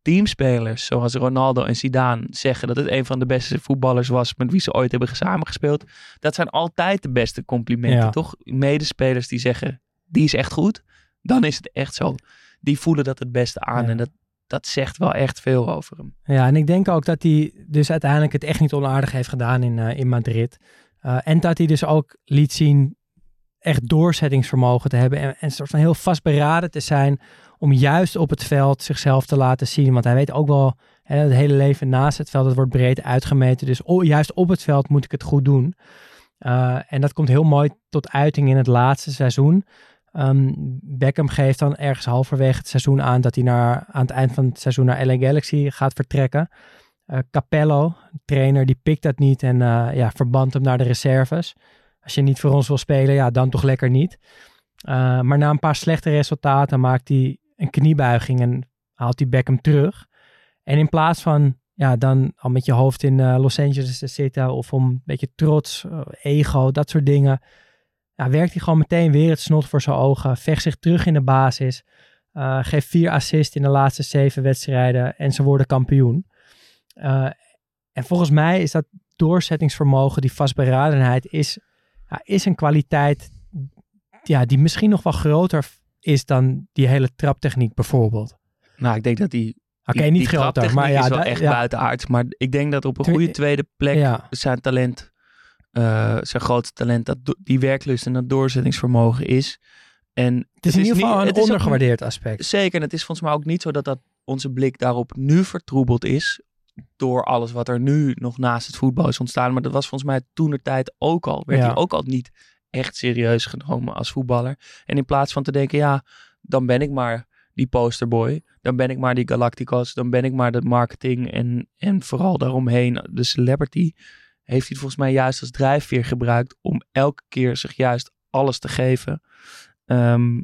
[SPEAKER 2] teamspelers zoals Ronaldo en Zidane zeggen dat het een van de beste voetballers was met wie ze ooit hebben samengespeeld, dat zijn altijd de beste complimenten,
[SPEAKER 3] Ja.
[SPEAKER 2] toch? Medespelers die zeggen, die is echt goed, dan is het echt zo. Die voelen dat het beste aan
[SPEAKER 3] Ja.
[SPEAKER 2] en dat, dat zegt wel echt veel over hem.
[SPEAKER 3] Ja, en ik denk ook dat hij dus uiteindelijk het echt niet onaardig heeft gedaan in, eh, in Madrid. Uh, en dat hij dus ook liet zien echt doorzettingsvermogen te hebben en, en een soort van heel vastberaden te zijn om juist op het veld zichzelf te laten zien. Want hij weet ook wel, hè, het hele leven naast het veld, wordt breed uitgemeten. Dus juist op het veld moet ik het goed doen. Uh, en dat komt heel mooi tot uiting in het laatste seizoen. Um, Beckham geeft dan ergens halverwege het seizoen aan dat hij naar, aan het eind van het seizoen naar LA Galaxy gaat vertrekken. Uh, Capello, trainer, die pikt dat niet en uh, ja, verbandt hem naar de reserves. Als je niet voor ons wil spelen, ja, dan toch lekker niet. Uh, maar na een paar slechte resultaten maakt hij een kniebuiging en haalt hij Beckham terug. En in plaats van ja, dan al met je hoofd in Los Angeles te zitten of om een beetje trots, ego, dat soort dingen ja, werkt hij gewoon meteen weer het snot voor zijn ogen. Vecht zich terug in de basis. Uh, geeft vier assists in de laatste zeven wedstrijden. En ze worden kampioen. Uh, en volgens mij is dat doorzettingsvermogen, die vastberadenheid, is, ja, is een kwaliteit ja, die misschien nog wel groter is dan die hele traptechniek bijvoorbeeld.
[SPEAKER 2] Nou, ik denk dat die
[SPEAKER 3] Oké, okay, niet groter, maar ja,
[SPEAKER 2] is wel echt ja. buitenaards. Maar ik denk dat op een goede tweede plek ja. zijn talent uh, zijn grootste talent dat die werklust en dat doorzettingsvermogen is. En
[SPEAKER 3] het is in ieder geval een ondergewaardeerd aspect.
[SPEAKER 2] Zeker, en het is volgens mij ook niet zo dat, dat onze blik daarop nu vertroebeld is door alles wat er nu nog naast het voetbal is ontstaan. Maar dat was volgens mij toen de tijd ook al. Werd hij ook al niet echt serieus genomen als voetballer. En in plaats van te denken, ja, dan ben ik maar die posterboy. Dan ben ik maar die Galacticos. Dan ben ik maar de marketing en, en vooral daaromheen de celebrity heeft hij volgens mij juist als drijfveer gebruikt om elke keer zich juist alles te geven. Ehm,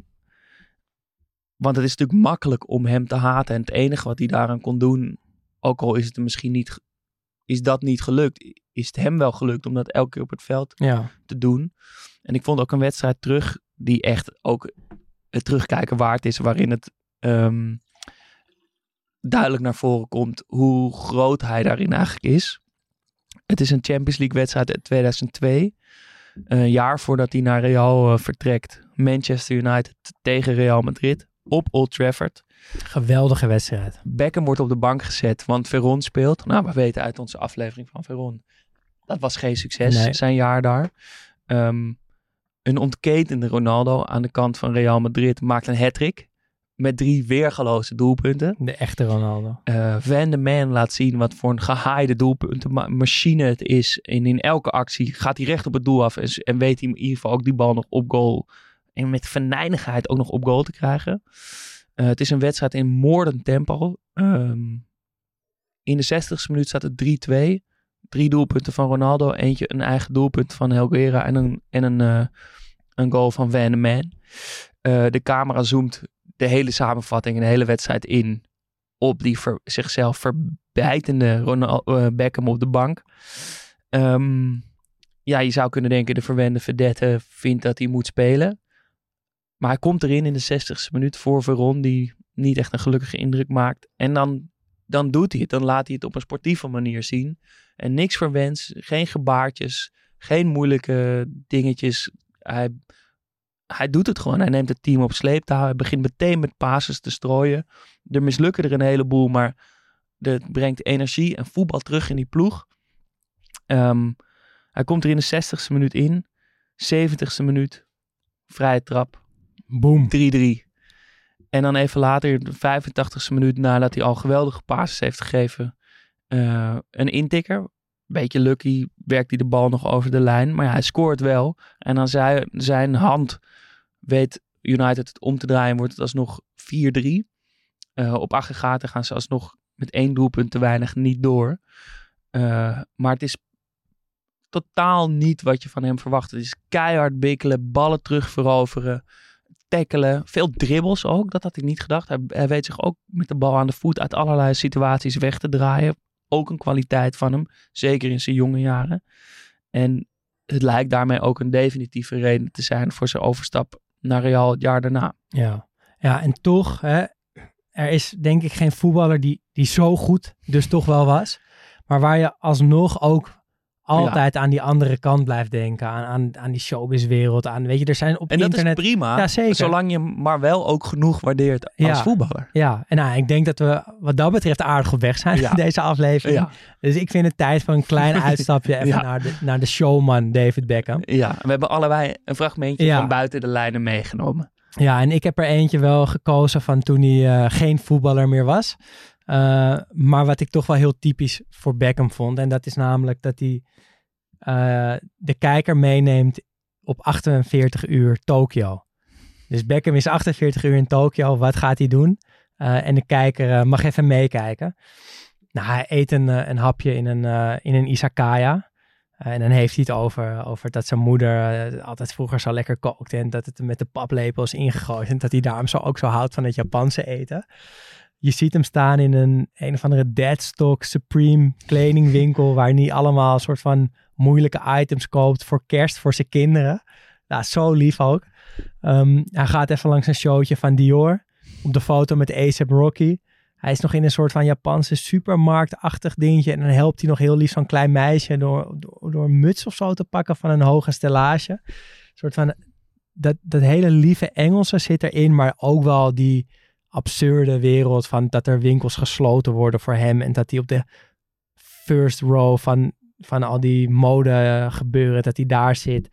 [SPEAKER 2] want het is natuurlijk makkelijk om hem te haten. En het enige wat hij daaraan kon doen, ook al is het misschien niet, is dat niet gelukt, is het hem wel gelukt om dat elke keer op het veld
[SPEAKER 3] ja.
[SPEAKER 2] te doen. En ik vond ook een wedstrijd terug die echt ook het terugkijken waard is, waarin het ehm, duidelijk naar voren komt hoe groot hij daarin eigenlijk is. Het is een Champions League wedstrijd uit 2002. Een jaar voordat hij naar Real uh, vertrekt. Manchester United tegen Real Madrid op Old Trafford.
[SPEAKER 3] Geweldige wedstrijd.
[SPEAKER 2] Beckham wordt op de bank gezet, want Veron speelt. Nou, we weten uit onze aflevering van Veron. Dat was geen succes, nee. zijn jaar daar. Um, een ontketende Ronaldo aan de kant van Real Madrid maakt een hat-trick met drie weergaloze doelpunten.
[SPEAKER 3] De echte Ronaldo.
[SPEAKER 2] Uh, Van de Man laat zien wat voor een gehaaide doelpuntenmachine het is. En in elke actie gaat hij recht op het doel af. En, en weet hij in ieder geval ook die bal nog op goal. En met venijnigheid ook nog op goal te krijgen. Uh, het is een wedstrijd in moordend tempo. Um, in de 60ste minuut staat het 3-2. Drie doelpunten van Ronaldo. Eentje een eigen doelpunt van Helguera. En een, en een, uh, een goal van Van de Man. de camera zoomt de hele samenvatting en de hele wedstrijd in op die zichzelf verbijtende Ronald, uh, Beckham op de bank. Um, ja, je zou kunnen denken de verwende verdette vindt dat hij moet spelen. Maar hij komt erin in de 60ste minuut voor Veron, die niet echt een gelukkige indruk maakt. En dan, dan doet hij het. Dan laat hij het op een sportieve manier zien. En niks verwens, geen gebaartjes, geen moeilijke dingetjes. Hij hij doet het gewoon. Hij neemt het team op sleeptouw. Hij begint meteen met passes te strooien. Er mislukken er een heleboel, maar het brengt energie en voetbal terug in die ploeg. Um, hij komt er in de 60ste minuut in. 70ste minuut. Vrije trap.
[SPEAKER 3] Boom.
[SPEAKER 2] 3-3. En dan even later, de 85ste minuut nadat hij al geweldige passes heeft gegeven. Uh, een intikker. Beetje lucky werkt hij de bal nog over de lijn. Maar ja, hij scoort wel. En dan zijn, zijn hand weet United het om te draaien, wordt het alsnog 4-3. Uh, op aggregaten gaan ze alsnog met één doelpunt te weinig niet door. Uh, maar het is totaal niet wat je van hem verwacht. Het is keihard bikkelen, ballen terug veroveren, tackelen. Veel dribbles ook, dat had ik niet gedacht. Hij, weet zich ook met de bal aan de voet uit allerlei situaties weg te draaien. Ook een kwaliteit van hem, zeker in zijn jonge jaren. En het lijkt daarmee ook een definitieve reden te zijn voor zijn overstap naar Real het jaar daarna.
[SPEAKER 3] Ja, ja en toch, hè, er is denk ik geen voetballer die, die zo goed dus toch wel was. Maar waar je alsnog ook altijd aan die andere kant blijft denken. Aan, aan, aan die showbizwereld. Aan, weet je, er zijn op
[SPEAKER 2] En dat
[SPEAKER 3] internet...
[SPEAKER 2] is prima,
[SPEAKER 3] Ja, zeker.
[SPEAKER 2] zolang je maar wel ook genoeg waardeert als
[SPEAKER 3] Ja.
[SPEAKER 2] voetballer.
[SPEAKER 3] Ja, en nou, ik denk dat we wat dat betreft aardig op weg zijn in deze aflevering. Dus ik vind het tijd voor een klein uitstapje even naar, de, naar de showman David Beckham.
[SPEAKER 2] Ja, we hebben allebei een fragmentje van buiten de lijnen meegenomen.
[SPEAKER 3] Ja, en ik heb er eentje wel gekozen van toen hij eh, geen voetballer meer was. Eh, maar wat ik toch wel heel typisch voor Beckham vond. En dat is namelijk dat hij eh, de kijker meeneemt op 48 uur Tokio. Dus Beckham is 48 uur in Tokio. Wat gaat hij doen? Eh, en de kijker mag even meekijken. Nou, hij eet een, een hapje in een, in een izakaya. En dan heeft hij het over, over dat zijn moeder altijd vroeger zo lekker kookte. En dat het met de paplepel is ingegooid. En dat hij daarom zo ook zo houdt van het Japanse eten. Je ziet hem staan in een een of andere Deadstock Supreme kledingwinkel. Waar hij allemaal soort van moeilijke items koopt voor kerst voor zijn kinderen. Nou, zo lief ook. Ehm, hij gaat even langs een showtje van Dior. Op de foto met A$AP Rocky. Hij is nog in een soort van Japanse supermarktachtig dingetje. En dan helpt hij nog heel lief zo'n klein meisje door, door, door een muts of zo te pakken van een hoge stellage. Een soort van, dat, dat hele lieve Engelse zit erin, maar ook wel die absurde wereld van dat er winkels gesloten worden voor hem. En dat hij op de first row van, van al die mode gebeuren, dat hij daar zit.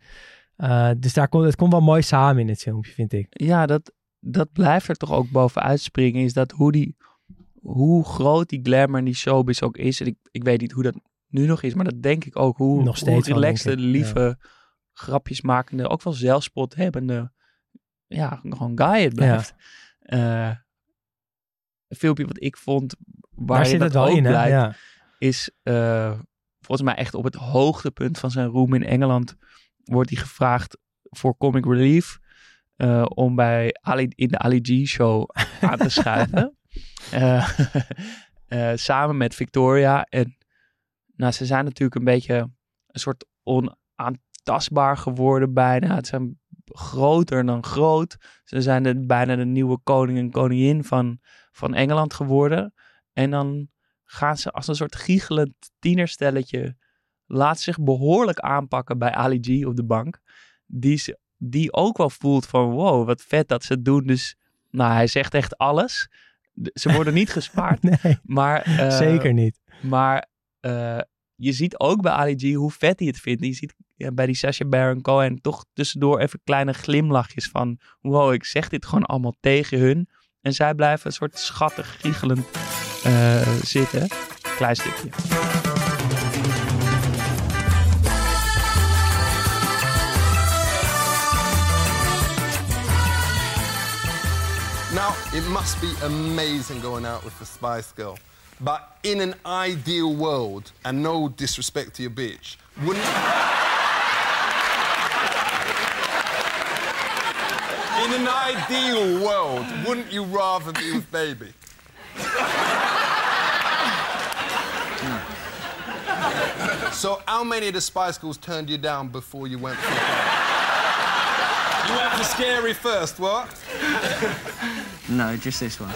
[SPEAKER 3] Uh, dus daar komt, het komt wel mooi samen in het filmpje, vind ik.
[SPEAKER 2] Ja, dat, dat blijft er toch ook bovenuit springen. Is dat hoe, die, hoe groot die glamour en die showbiz ook is. En ik, ik weet niet hoe dat nu nog is, maar dat denk ik ook. Hoe,
[SPEAKER 3] nog steeds
[SPEAKER 2] hoe lieve, ja. grapjes makende, ook wel zelfspot hebbende, ja, gewoon guy het blijft. Ja. Uh, een filmpje wat ik vond, waar
[SPEAKER 3] zit het wel in,
[SPEAKER 2] blijft,
[SPEAKER 3] ja.
[SPEAKER 2] is uh, volgens mij echt op het hoogtepunt van zijn roem in Engeland wordt hij gevraagd voor comic relief uh, om bij Ali, in de Ali G show aan te schuiven. uh, samen met Victoria. En nou, ze zijn natuurlijk een beetje een soort onaantastbaar geworden bijna. Het zijn groter dan groot. Ze zijn de, bijna de nieuwe koning en koningin van, van Engeland geworden. En dan gaan ze als een soort giechelend tienerstelletje laat zich behoorlijk aanpakken bij Ali G op de bank. Die, die ook wel voelt van wow, wat vet dat ze het doen. Dus nou, hij zegt echt alles. Ze worden niet gespaard.
[SPEAKER 3] nee,
[SPEAKER 2] maar, uh,
[SPEAKER 3] zeker niet.
[SPEAKER 2] Maar uh, je ziet ook bij Ali G hoe vet hij het vindt. Je ziet ja, bij die Sacha Baron Cohen toch tussendoor even kleine glimlachjes van wow, ik zeg dit gewoon allemaal tegen hun. En zij blijven een soort schattig, giechelend uh, zitten. Klein stukje.
[SPEAKER 7] Now, it must be amazing going out with a Spice Girl. But in an ideal world, and no disrespect to your bitch, wouldn't. In an ideal world, wouldn't you rather be with baby? mm. So, how many of the Spice Girls turned you down before you went for You went for scary first, what?
[SPEAKER 8] no, just this one.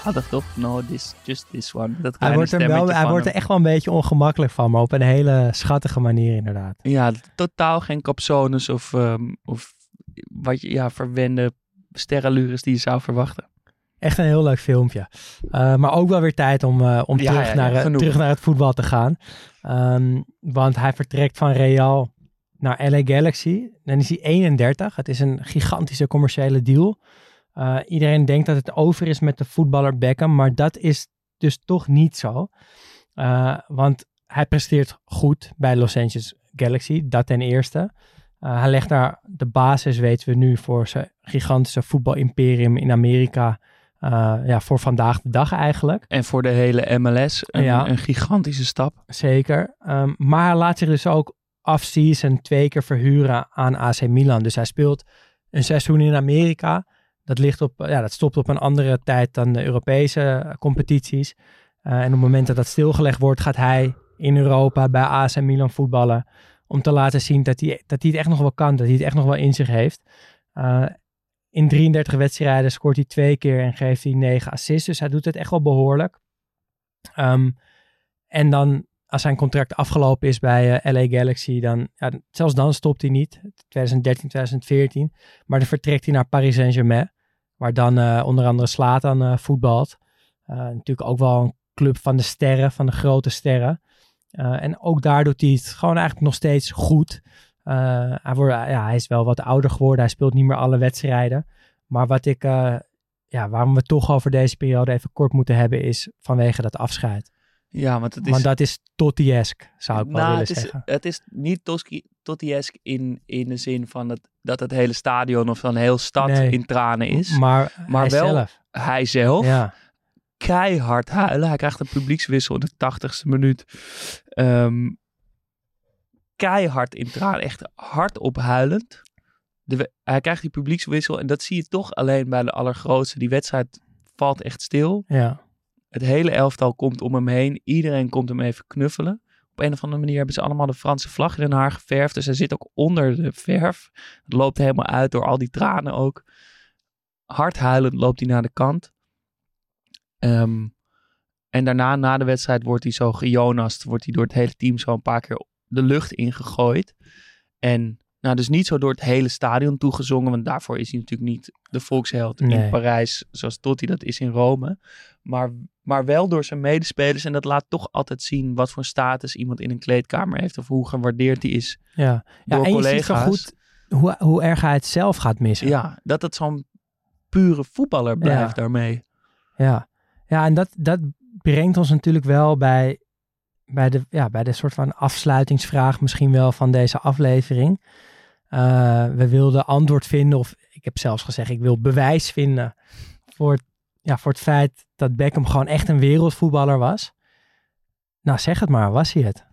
[SPEAKER 2] Schattig toch? No, this, just this one. Dat
[SPEAKER 3] hij wordt, er wel, hij wordt er echt wel een beetje ongemakkelijk van, maar op een hele schattige manier inderdaad.
[SPEAKER 2] Ja, totaal geen capsones of, um, of wat je, ja, verwende sterrenlures die je zou verwachten.
[SPEAKER 3] Echt een heel leuk filmpje. Uh, maar ook wel weer tijd om, uh, om ja, terug, ja, naar, ja, terug naar het voetbal te gaan. Um, want hij vertrekt van Real naar LA Galaxy. Dan is hij 31. Het is een gigantische commerciële deal. Uh, iedereen denkt dat het over is met de voetballer Beckham. Maar dat is dus toch niet zo. want hij presteert goed bij Los Angeles Galaxy. Dat ten eerste. hij legt daar de basis, weten we nu, voor zijn gigantische voetbalimperium in Amerika. Uh, ja, voor vandaag de dag eigenlijk.
[SPEAKER 2] En voor de hele MLS een,
[SPEAKER 3] ja.
[SPEAKER 2] een gigantische stap.
[SPEAKER 3] Zeker. Um, maar hij laat zich dus ook off-season twee keer verhuren aan AC Milan. Dus hij speelt een seizoen in Amerika. Dat, ligt op, ja, dat stopt op een andere tijd dan de Europese competities. Uh, en op het moment dat dat stilgelegd wordt, gaat hij in Europa bij AC Milan voetballen. Om te laten zien dat hij, dat hij het echt nog wel kan. Dat hij het echt nog wel in zich heeft. Uh, in 33 wedstrijden scoort hij twee keer en geeft hij 9 assists. Dus hij doet het echt wel behoorlijk. Um, en dan als zijn contract afgelopen is bij LA Galaxy, dan, ja, zelfs dan stopt hij niet. 2013, 2014. Maar dan vertrekt hij naar Paris Saint-Germain. Waar dan uh, onder andere Slatan uh, voetbalt. natuurlijk ook wel een club van de sterren, van de grote sterren. en ook daar doet hij het gewoon eigenlijk nog steeds goed. hij, wordt, ja, hij is wel wat ouder geworden. Hij speelt niet meer alle wedstrijden. Maar wat ik, ja, waarom we toch over deze periode even kort moeten hebben, is vanwege dat afscheid.
[SPEAKER 2] Ja, want het is...
[SPEAKER 3] Want dat is Totti-esk, zou ik wel
[SPEAKER 2] nou,
[SPEAKER 3] willen
[SPEAKER 2] het is,
[SPEAKER 3] zeggen.
[SPEAKER 2] Het is niet Totti-esk in, in de zin van het, dat het hele stadion of een heel stad
[SPEAKER 3] Nee.
[SPEAKER 2] in tranen is.
[SPEAKER 3] Maar,
[SPEAKER 2] maar
[SPEAKER 3] hij
[SPEAKER 2] wel
[SPEAKER 3] zelf.
[SPEAKER 2] hij zelf
[SPEAKER 3] Ja,
[SPEAKER 2] keihard huilen. Hij krijgt een publiekswissel in de tachtigste minuut. Ehm, keihard in tranen, echt hardop huilend. De, hij krijgt die publiekswissel en dat zie je toch alleen bij de allergrootste. Die wedstrijd valt echt stil.
[SPEAKER 3] ja.
[SPEAKER 2] Het hele elftal komt om hem heen. Iedereen komt hem even knuffelen. Op een of andere manier hebben ze allemaal de Franse vlag in hun haar geverfd. Dus hij zit ook onder de verf. Het loopt helemaal uit door al die tranen ook. Hard huilend loopt hij naar de kant. Ehm, en daarna, na de wedstrijd, wordt hij zo gejonast. Wordt hij door het hele team zo een paar keer de lucht ingegooid. En nou, dus niet zo door het hele stadion toegezongen. Want daarvoor is hij natuurlijk niet de volksheld
[SPEAKER 3] Nee.
[SPEAKER 2] in Parijs. Zoals Totti dat is in Rome. Maar, maar wel door zijn medespelers. En dat laat toch altijd zien wat voor status iemand in een kleedkamer heeft. Of hoe gewaardeerd hij is
[SPEAKER 3] ja. ja
[SPEAKER 2] door
[SPEAKER 3] en je ziet
[SPEAKER 2] collega's.
[SPEAKER 3] goed hoe, hoe erg hij het zelf gaat missen.
[SPEAKER 2] Ja, dat het zo'n pure voetballer blijft
[SPEAKER 3] Ja.
[SPEAKER 2] daarmee.
[SPEAKER 3] Ja, ja en dat, dat brengt ons natuurlijk wel bij, bij, de, ja, bij de soort van afsluitingsvraag misschien wel van deze aflevering. Eh, we wilden antwoord vinden, of ik heb zelfs gezegd, ik wil bewijs vinden voor het, ja, voor het feit dat Beckham gewoon echt een wereldvoetballer was. Nou, zeg het maar, was hij het?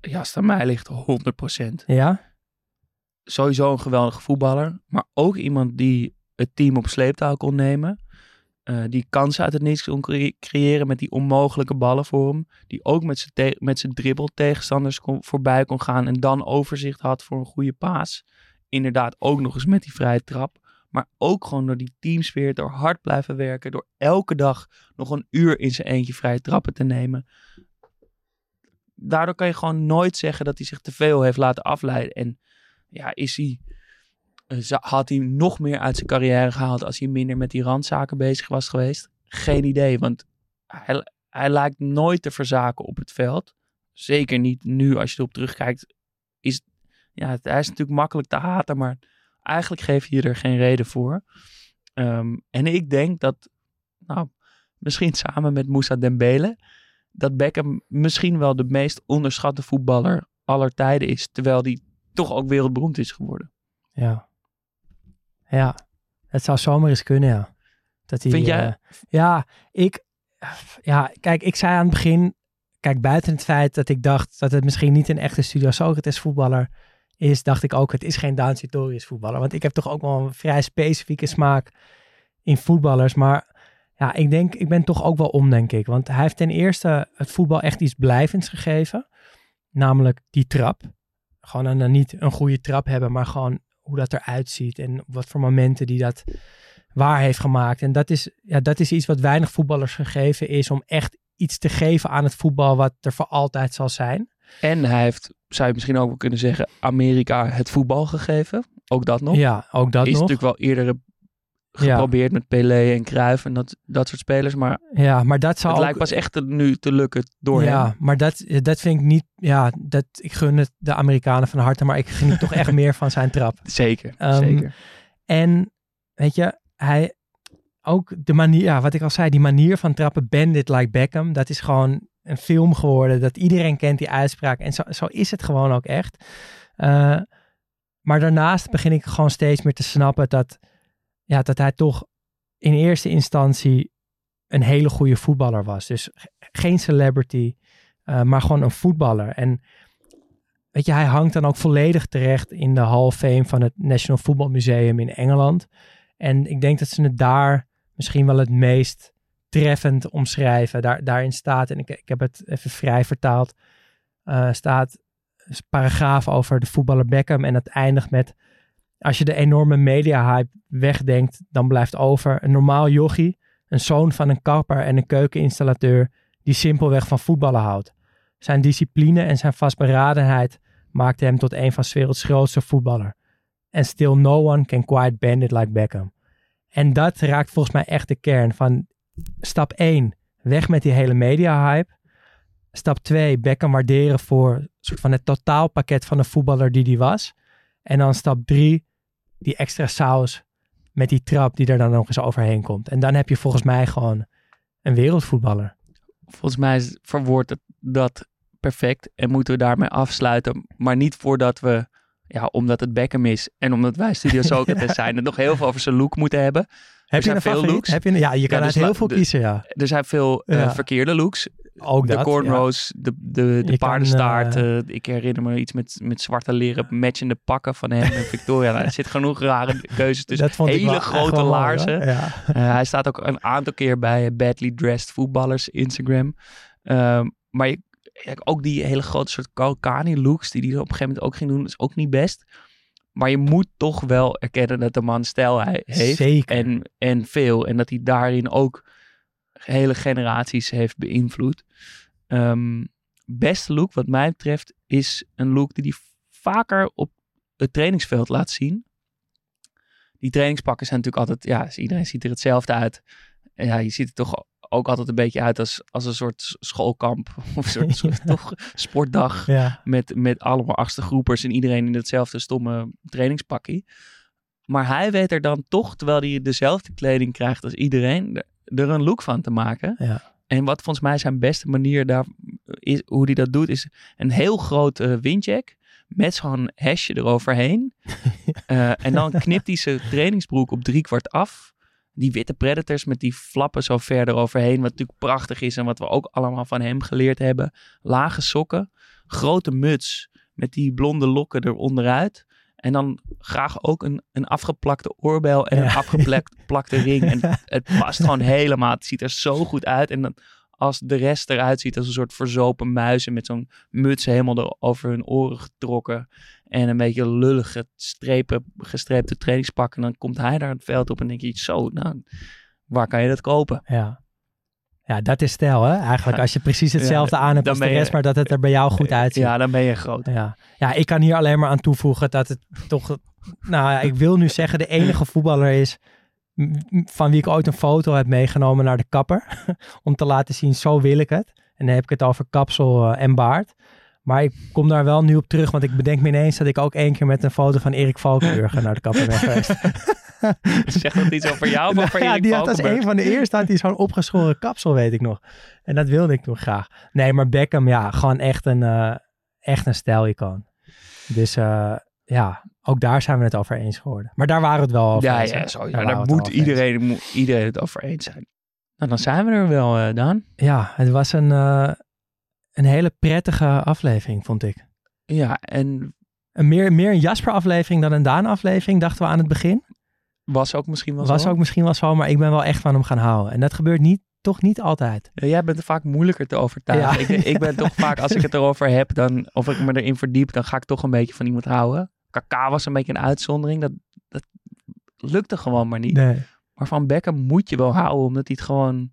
[SPEAKER 2] Ja, als het aan mij ligt, 100%.
[SPEAKER 3] Ja?
[SPEAKER 2] Sowieso een geweldige voetballer. Maar ook iemand die het team op sleeptouw kon nemen. Eh, die kansen uit het niets kon cre- creëren met die onmogelijke ballen voor hem. Die ook met zijn met zijn dribbel tegenstanders voorbij kon gaan. En dan overzicht had voor een goede paas. Inderdaad, ook nog eens met die vrije trap. Maar ook gewoon door die teamsfeer, door hard blijven werken. Door elke dag nog een uur in zijn eentje vrije trappen te nemen. Daardoor kan je gewoon nooit zeggen dat hij zich te veel heeft laten afleiden. En ja, is hij, had hij nog meer uit zijn carrière gehaald als hij minder met die randzaken bezig was geweest? Geen idee, want hij, hij lijkt nooit te verzaken op het veld. Zeker niet nu als je erop terugkijkt. Is, ja, hij is natuurlijk makkelijk te haten, maar eigenlijk geef je er geen reden voor. Ehm, en ik denk dat, nou, misschien samen met Moussa Dembele, dat Beckham misschien wel de meest onderschatte voetballer aller tijden is. Terwijl die toch ook wereldberoemd is geworden.
[SPEAKER 3] Ja. Ja, het zou zomaar eens kunnen, ja. Dat hij,
[SPEAKER 2] Vind jij?
[SPEAKER 3] eh, ja, ik... Ja, kijk, ik zei aan het begin... Kijk, buiten het feit dat ik dacht dat het misschien niet een echte Studio Socrates voetballer is, dacht ik ook, het is geen Daan Sartorius voetballer. Want ik heb toch ook wel een vrij specifieke smaak in voetballers. Maar ja, ik denk, ik ben toch ook wel om, denk ik. Want hij heeft ten eerste het voetbal echt iets blijvends gegeven. Namelijk die trap. Gewoon een, een- niet een goede trap hebben, maar gewoon hoe dat eruit ziet. En op wat voor momenten die dat waar heeft gemaakt. En dat is, ja, dat is iets wat weinig voetballers gegeven is. Om echt iets te geven aan het voetbal wat er voor altijd zal zijn.
[SPEAKER 2] En hij heeft, zou je misschien ook wel kunnen zeggen, Amerika het voetbal gegeven. Ook dat nog.
[SPEAKER 3] Ja, ook dat
[SPEAKER 2] is
[SPEAKER 3] nog.
[SPEAKER 2] natuurlijk wel eerder geprobeerd met Pelé en Cruyff en dat, dat soort spelers. Maar
[SPEAKER 3] Ja, maar dat zou
[SPEAKER 2] het
[SPEAKER 3] ook...
[SPEAKER 2] lijkt pas echt te- nu te lukken door
[SPEAKER 3] ja,
[SPEAKER 2] hem.
[SPEAKER 3] maar dat, dat vind ik niet... Ja, dat, ik gun het de Amerikanen van harte, maar ik geniet toch echt meer van zijn trap.
[SPEAKER 2] Zeker,
[SPEAKER 3] Ehm,
[SPEAKER 2] zeker.
[SPEAKER 3] En weet je, hij ook de manier, ja, wat ik al zei, die manier van trappen, Bandit like Beckham, dat is gewoon een film geworden. Dat iedereen kent die uitspraak. En zo, zo is het gewoon ook echt. Eh, maar daarnaast begin ik gewoon steeds meer te snappen dat, ja, dat hij toch in eerste instantie een hele goede voetballer was. Dus ge- geen celebrity, eh, maar gewoon een voetballer. En weet je, hij hangt dan ook volledig terecht in de Hall of Fame van het National Football Museum in Engeland. En ik denk dat ze het daar misschien wel het meest treffend omschrijven. Daar, daarin staat, en ik, ik heb het even vrij vertaald, eh, staat een paragraaf over de voetballer Beckham. En het eindigt met Als je de enorme media-hype wegdenkt, dan blijft over een normaal jochie, een zoon van een kapper en een keukeninstallateur die simpelweg van voetballen houdt. Zijn discipline en zijn vastberadenheid maakten hem tot een van 's werelds grootste voetballer. And still no one can quite bend it like Beckham. En dat raakt volgens mij echt de kern van stap 1, weg met die hele media-hype. Stap 2, Beckham waarderen voor soort van het totaalpakket van de voetballer die die was. En dan stap 3, die extra saus met die trap die er dan nog eens overheen komt. En dan heb je volgens mij gewoon een wereldvoetballer.
[SPEAKER 2] Volgens mij verwoordt het dat perfect en moeten we daarmee afsluiten. Maar niet voordat we, ja, omdat het Beckham is en omdat wij Studio Socrates zijn, het nog heel veel over zijn look moeten hebben.
[SPEAKER 3] Heb je
[SPEAKER 2] zijn
[SPEAKER 3] een
[SPEAKER 2] veel
[SPEAKER 3] favoriet?
[SPEAKER 2] looks.
[SPEAKER 3] Heb je een, ja, je kan
[SPEAKER 2] dus
[SPEAKER 3] uit heel veel kiezen, ja.
[SPEAKER 2] Er zijn veel eh,
[SPEAKER 3] Ja.
[SPEAKER 2] verkeerde looks.
[SPEAKER 3] Ook
[SPEAKER 2] de
[SPEAKER 3] dat,
[SPEAKER 2] cornrows, de, de, de
[SPEAKER 3] kan,
[SPEAKER 2] paardenstaart.
[SPEAKER 3] eh,
[SPEAKER 2] ik herinner me iets met, met zwarte leren matchende pakken van hem en Victoria. Nou, er zit genoeg rare keuzes tussen. Hele grote laarzen.
[SPEAKER 3] Ja.
[SPEAKER 2] Eh, hij staat ook een aantal keer bij Badly Dressed Voetballers Instagram. Ehm, maar je, ook die hele grote soort Kalkani looks die hij op een gegeven moment ook ging doen, is ook niet best. Maar je moet toch wel erkennen dat de man stijl hij heeft.
[SPEAKER 3] Zeker.
[SPEAKER 2] En, en veel. En dat hij daarin ook hele generaties heeft beïnvloed. Ehm, beste look wat mij betreft is een look die hij vaker op het trainingsveld laat zien. Die trainingspakken zijn natuurlijk altijd, ja, iedereen ziet er hetzelfde uit. En ja, je ziet er toch ook altijd een beetje uit als, als een soort schoolkamp of een soort, soort toch sportdag
[SPEAKER 3] Ja.
[SPEAKER 2] met, met allemaal achtste groepers en iedereen in hetzelfde stomme trainingspakkie. Maar hij weet er dan toch, terwijl hij dezelfde kleding krijgt als iedereen, er- een look van te maken.
[SPEAKER 3] Ja.
[SPEAKER 2] En wat volgens mij zijn beste manier daar is, hoe hij dat doet, is een heel groot eh, windjack met zo'n hesje eroverheen. Eh, en dan knipt hij zijn trainingsbroek op driekwart af. Die witte Predators met die flappen zo ver eroverheen, wat natuurlijk prachtig is en wat we ook allemaal van hem geleerd hebben. Lage sokken, grote muts met die blonde lokken eronderuit. En dan graag ook een, een afgeplakte oorbel en een afgeplakte ring. En het past gewoon helemaal. Het ziet er zo goed uit. En dan, als de rest eruit ziet als een soort verzopen muizen met zo'n muts helemaal er over hun oren getrokken. En een beetje lullige strepen, gestreepte trainingspakken. Dan komt hij daar het veld op en denk je, zo, nou, waar kan je dat kopen?
[SPEAKER 3] Ja. Ja, dat is stijl, hè? Eigenlijk als je precies hetzelfde aan hebt als de
[SPEAKER 2] je-
[SPEAKER 3] rest, maar dat het er bij jou goed uitziet.
[SPEAKER 2] Ja, dan ben je groot.
[SPEAKER 3] Ja. ja, ik kan hier alleen maar aan toevoegen dat het toch, nou ja, ik wil nu zeggen de enige voetballer is van wie ik ooit een foto heb meegenomen naar de kapper. Om te laten zien, zo wil ik het. En dan heb ik het over kapsel eh, en baard. Maar ik kom daar wel nu op terug, want ik bedenk me ineens dat ik ook één keer met een foto van Erik Valkenburger naar de kapper ben geweest.
[SPEAKER 2] Zegt dat iets over jou of over
[SPEAKER 3] ja,
[SPEAKER 2] Erik
[SPEAKER 3] die had als een van de eerste had hij zo'n opgeschoren kapsel, weet ik nog. En dat wilde ik nog graag. Nee, maar Beckham, ja, gewoon echt een, eh echt een stijlicoon. Dus eh, ja, ook daar zijn we het over eens geworden. Maar daar waren we het wel over
[SPEAKER 2] Ja,
[SPEAKER 3] eens.
[SPEAKER 2] ja, zo,
[SPEAKER 3] Daar
[SPEAKER 2] ja daar moet
[SPEAKER 3] eens.
[SPEAKER 2] iedereen, moet iedereen het over eens zijn. Nou, dan zijn we er wel, eh Daan.
[SPEAKER 3] Ja, het was een, eh, een hele prettige aflevering, vond ik.
[SPEAKER 2] Ja, en
[SPEAKER 3] Een meer, meer een Jasper-aflevering dan een Daan-aflevering, dachten we aan het begin.
[SPEAKER 2] Was ook misschien wel
[SPEAKER 3] Was
[SPEAKER 2] zo.
[SPEAKER 3] ook misschien wel zo, maar ik ben wel echt van hem gaan houden. En dat gebeurt niet, toch niet altijd.
[SPEAKER 2] Ja, jij bent er vaak moeilijker te overtuigen.
[SPEAKER 3] Ja.
[SPEAKER 2] Ik, ik ben toch vaak, als ik het erover heb, dan, of ik me erin verdiep, dan ga ik toch een beetje van iemand houden. Kaka was een beetje een uitzondering. Dat, dat lukte gewoon maar niet.
[SPEAKER 3] Nee.
[SPEAKER 2] Maar van Beckham moet je wel houden, omdat hij het gewoon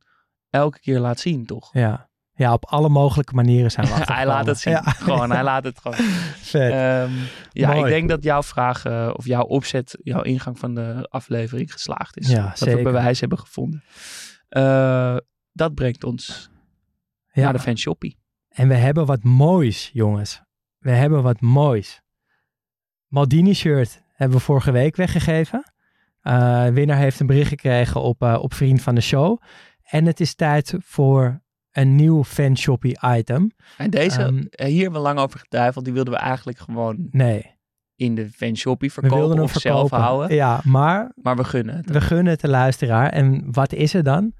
[SPEAKER 2] elke keer laat zien, toch?
[SPEAKER 3] Ja. Ja, op alle mogelijke manieren zijn we
[SPEAKER 2] hij laat het zien.
[SPEAKER 3] Ja.
[SPEAKER 2] Gewoon, hij laat het gewoon. Ehm, ja,
[SPEAKER 3] Mooi.
[SPEAKER 2] ik denk dat jouw vraag eh, of jouw opzet, jouw ingang van de aflevering geslaagd is.
[SPEAKER 3] Ja,
[SPEAKER 2] dat
[SPEAKER 3] zeker.
[SPEAKER 2] we bewijs hebben gevonden. Eh, dat brengt ons
[SPEAKER 3] Ja.
[SPEAKER 2] naar de fanshoppie.
[SPEAKER 3] En we hebben wat moois, jongens. We hebben wat moois. Maldini shirt hebben we vorige week weggegeven. Eh, winnaar heeft een bericht gekregen op, op Vriend van de Show. En het is tijd voor een nieuw fanshoppie item.
[SPEAKER 2] En deze,
[SPEAKER 3] Ehm,
[SPEAKER 2] eh, hier hebben we lang over getwijfeld. Die wilden we eigenlijk gewoon
[SPEAKER 3] Nee,
[SPEAKER 2] in de
[SPEAKER 3] wilden
[SPEAKER 2] verkopen of
[SPEAKER 3] verkopen.
[SPEAKER 2] zelf houden.
[SPEAKER 3] Ja, maar
[SPEAKER 2] Maar we gunnen het.
[SPEAKER 3] we gunnen het de luisteraar. En wat is het dan?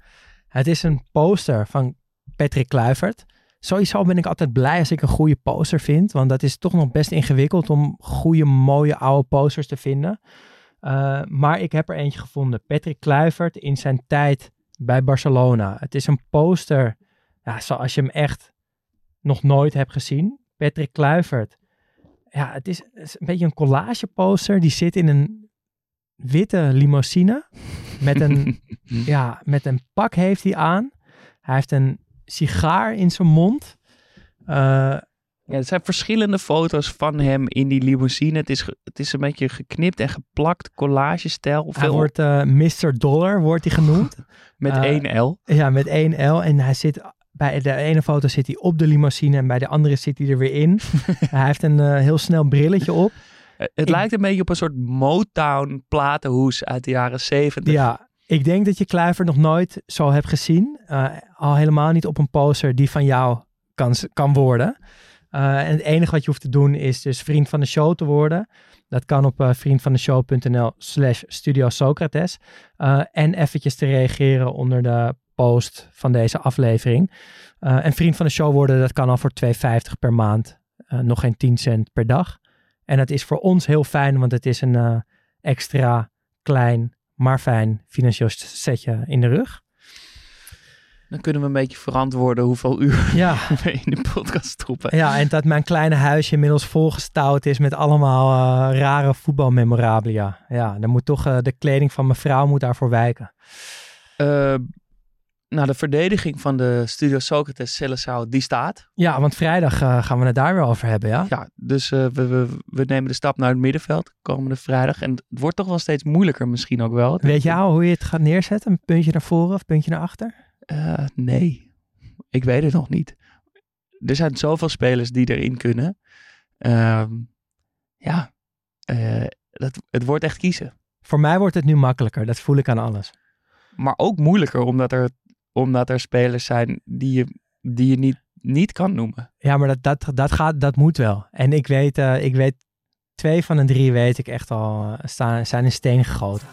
[SPEAKER 3] Het is een poster van Patrick Kluivert. Sowieso ben ik altijd blij als ik een goede poster vind. Want dat is toch nog best ingewikkeld om goede, mooie oude posters te vinden. Uh, maar ik heb er eentje gevonden. Patrick Kluivert in zijn tijd bij Barcelona. Het is een poster ja, zoals je hem echt nog nooit hebt gezien. Patrick Kluivert ja, het is, het is een beetje een collageposter. Die zit in een witte limousine. Met een, ja, met een pak heeft hij aan. Hij heeft een sigaar in zijn mond. Uh,
[SPEAKER 2] ja, er zijn verschillende foto's van hem in die limousine. Het is, het is een beetje geknipt en geplakt, collagestijl.
[SPEAKER 3] Hij wordt uh, Mr. Dollar, wordt hij genoemd.
[SPEAKER 2] met uh, één L.
[SPEAKER 3] Ja, met één L. En hij zit bij de ene foto zit hij op de limousine en bij de andere zit hij er weer in. hij heeft een uh, heel snel brilletje op.
[SPEAKER 2] Het ik, lijkt een beetje op een soort Motown platenhoes uit de jaren zeventig.
[SPEAKER 3] Ja, ik denk dat je Kluivert nog nooit zo hebt gezien. Uh, al helemaal niet op een poster die van jou kan, kan worden. Uh, en het enige wat je hoeft te doen is dus vriend van de show te worden. Dat kan op uh, vriendvandeshow.nl slash Studio Socrates. en eventjes te reageren onder de post van deze aflevering. Uh, en vriend van de show worden, dat kan al voor 2,50 per maand. Uh, nog geen 10 cent per dag. En dat is voor ons heel fijn, want het is een uh, extra klein, maar fijn financieel setje in de rug.
[SPEAKER 2] Dan kunnen we een beetje verantwoorden hoeveel uur
[SPEAKER 3] ja.
[SPEAKER 2] we in de podcast stoppen.
[SPEAKER 3] Ja, en dat mijn kleine huisje inmiddels volgestouwd is met allemaal rare voetbalmemorabilia. Ja, dan moet toch de kleding van mijn vrouw moet daarvoor wijken.
[SPEAKER 2] Nou, de verdediging van de Studio Socrates Celesau, die staat.
[SPEAKER 3] Ja, want vrijdag uh, gaan we het daar weer over hebben, ja?
[SPEAKER 2] Ja, dus uh, we, we, we, nemen de stap naar het middenveld komende vrijdag. En het wordt toch wel steeds moeilijker misschien ook wel.
[SPEAKER 3] Weet jij al hoe je het gaat neerzetten? Een puntje naar voren of puntje naar achter?
[SPEAKER 2] Uh, nee, ik weet het nog niet. Er zijn zoveel spelers die erin kunnen. Ehm, ja, dat, het wordt echt kiezen.
[SPEAKER 3] Voor mij wordt het nu makkelijker, dat voel ik aan alles.
[SPEAKER 2] Maar ook moeilijker, omdat er omdat er spelers zijn die je, die je niet, niet kan noemen.
[SPEAKER 3] Ja, maar dat, dat, dat, gaat, dat moet wel. En ik weet, uh, ik weet, twee van de drie weet ik echt al, uh, staan, zijn in steen gegoten.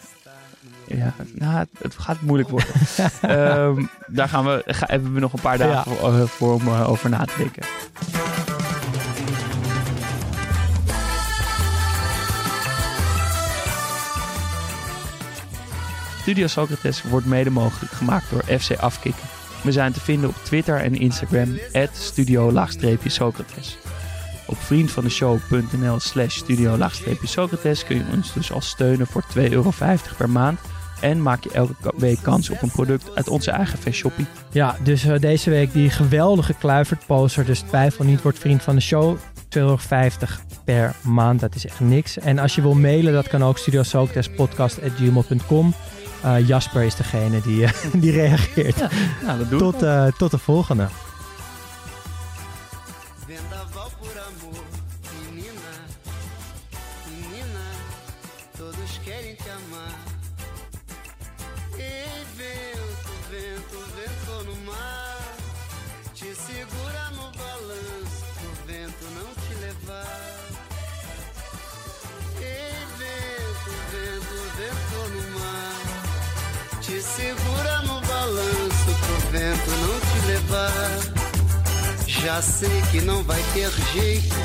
[SPEAKER 2] Ja, nou, het, gaat moeilijk worden. um, daar gaan we, ga, hebben we nog een paar dagen ja. voor, voor, om uh, over na te denken. Studio Socrates wordt mede mogelijk gemaakt door FC Afkikken. We zijn te vinden op Twitter en Instagram, studio-socrates. Op vriendvandeshow.nl slash studio-socrates kun je ons dus al steunen voor 2,50 euro per maand. En maak je elke week kans op een product uit onze eigen fashoppie.
[SPEAKER 3] Ja, dus uh, deze week die geweldige Kluivert poster. Dus twijfel niet, wordt vriend van de show. 2,50 euro per maand, dat is echt niks. En als je wil mailen, dat kan ook studiosocratespodcast.gmail.com. Uh, Jasper is degene die, uh, die reageert.
[SPEAKER 2] Ja, nou, dat doe
[SPEAKER 3] tot, uh, tot de volgende.
[SPEAKER 4] Já sei que não vai ter jeito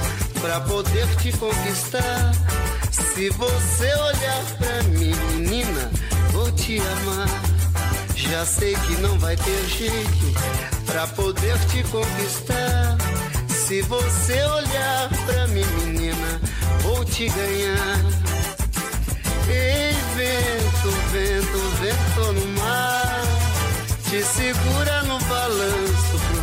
[SPEAKER 4] pra poder te conquistar. Se você olhar pra mim, menina, vou te amar. Já sei que não vai ter jeito pra poder te conquistar. Se você olhar pra mim, menina, vou te ganhar. Ei, vento, vento, vento no mar. Te segura no balanço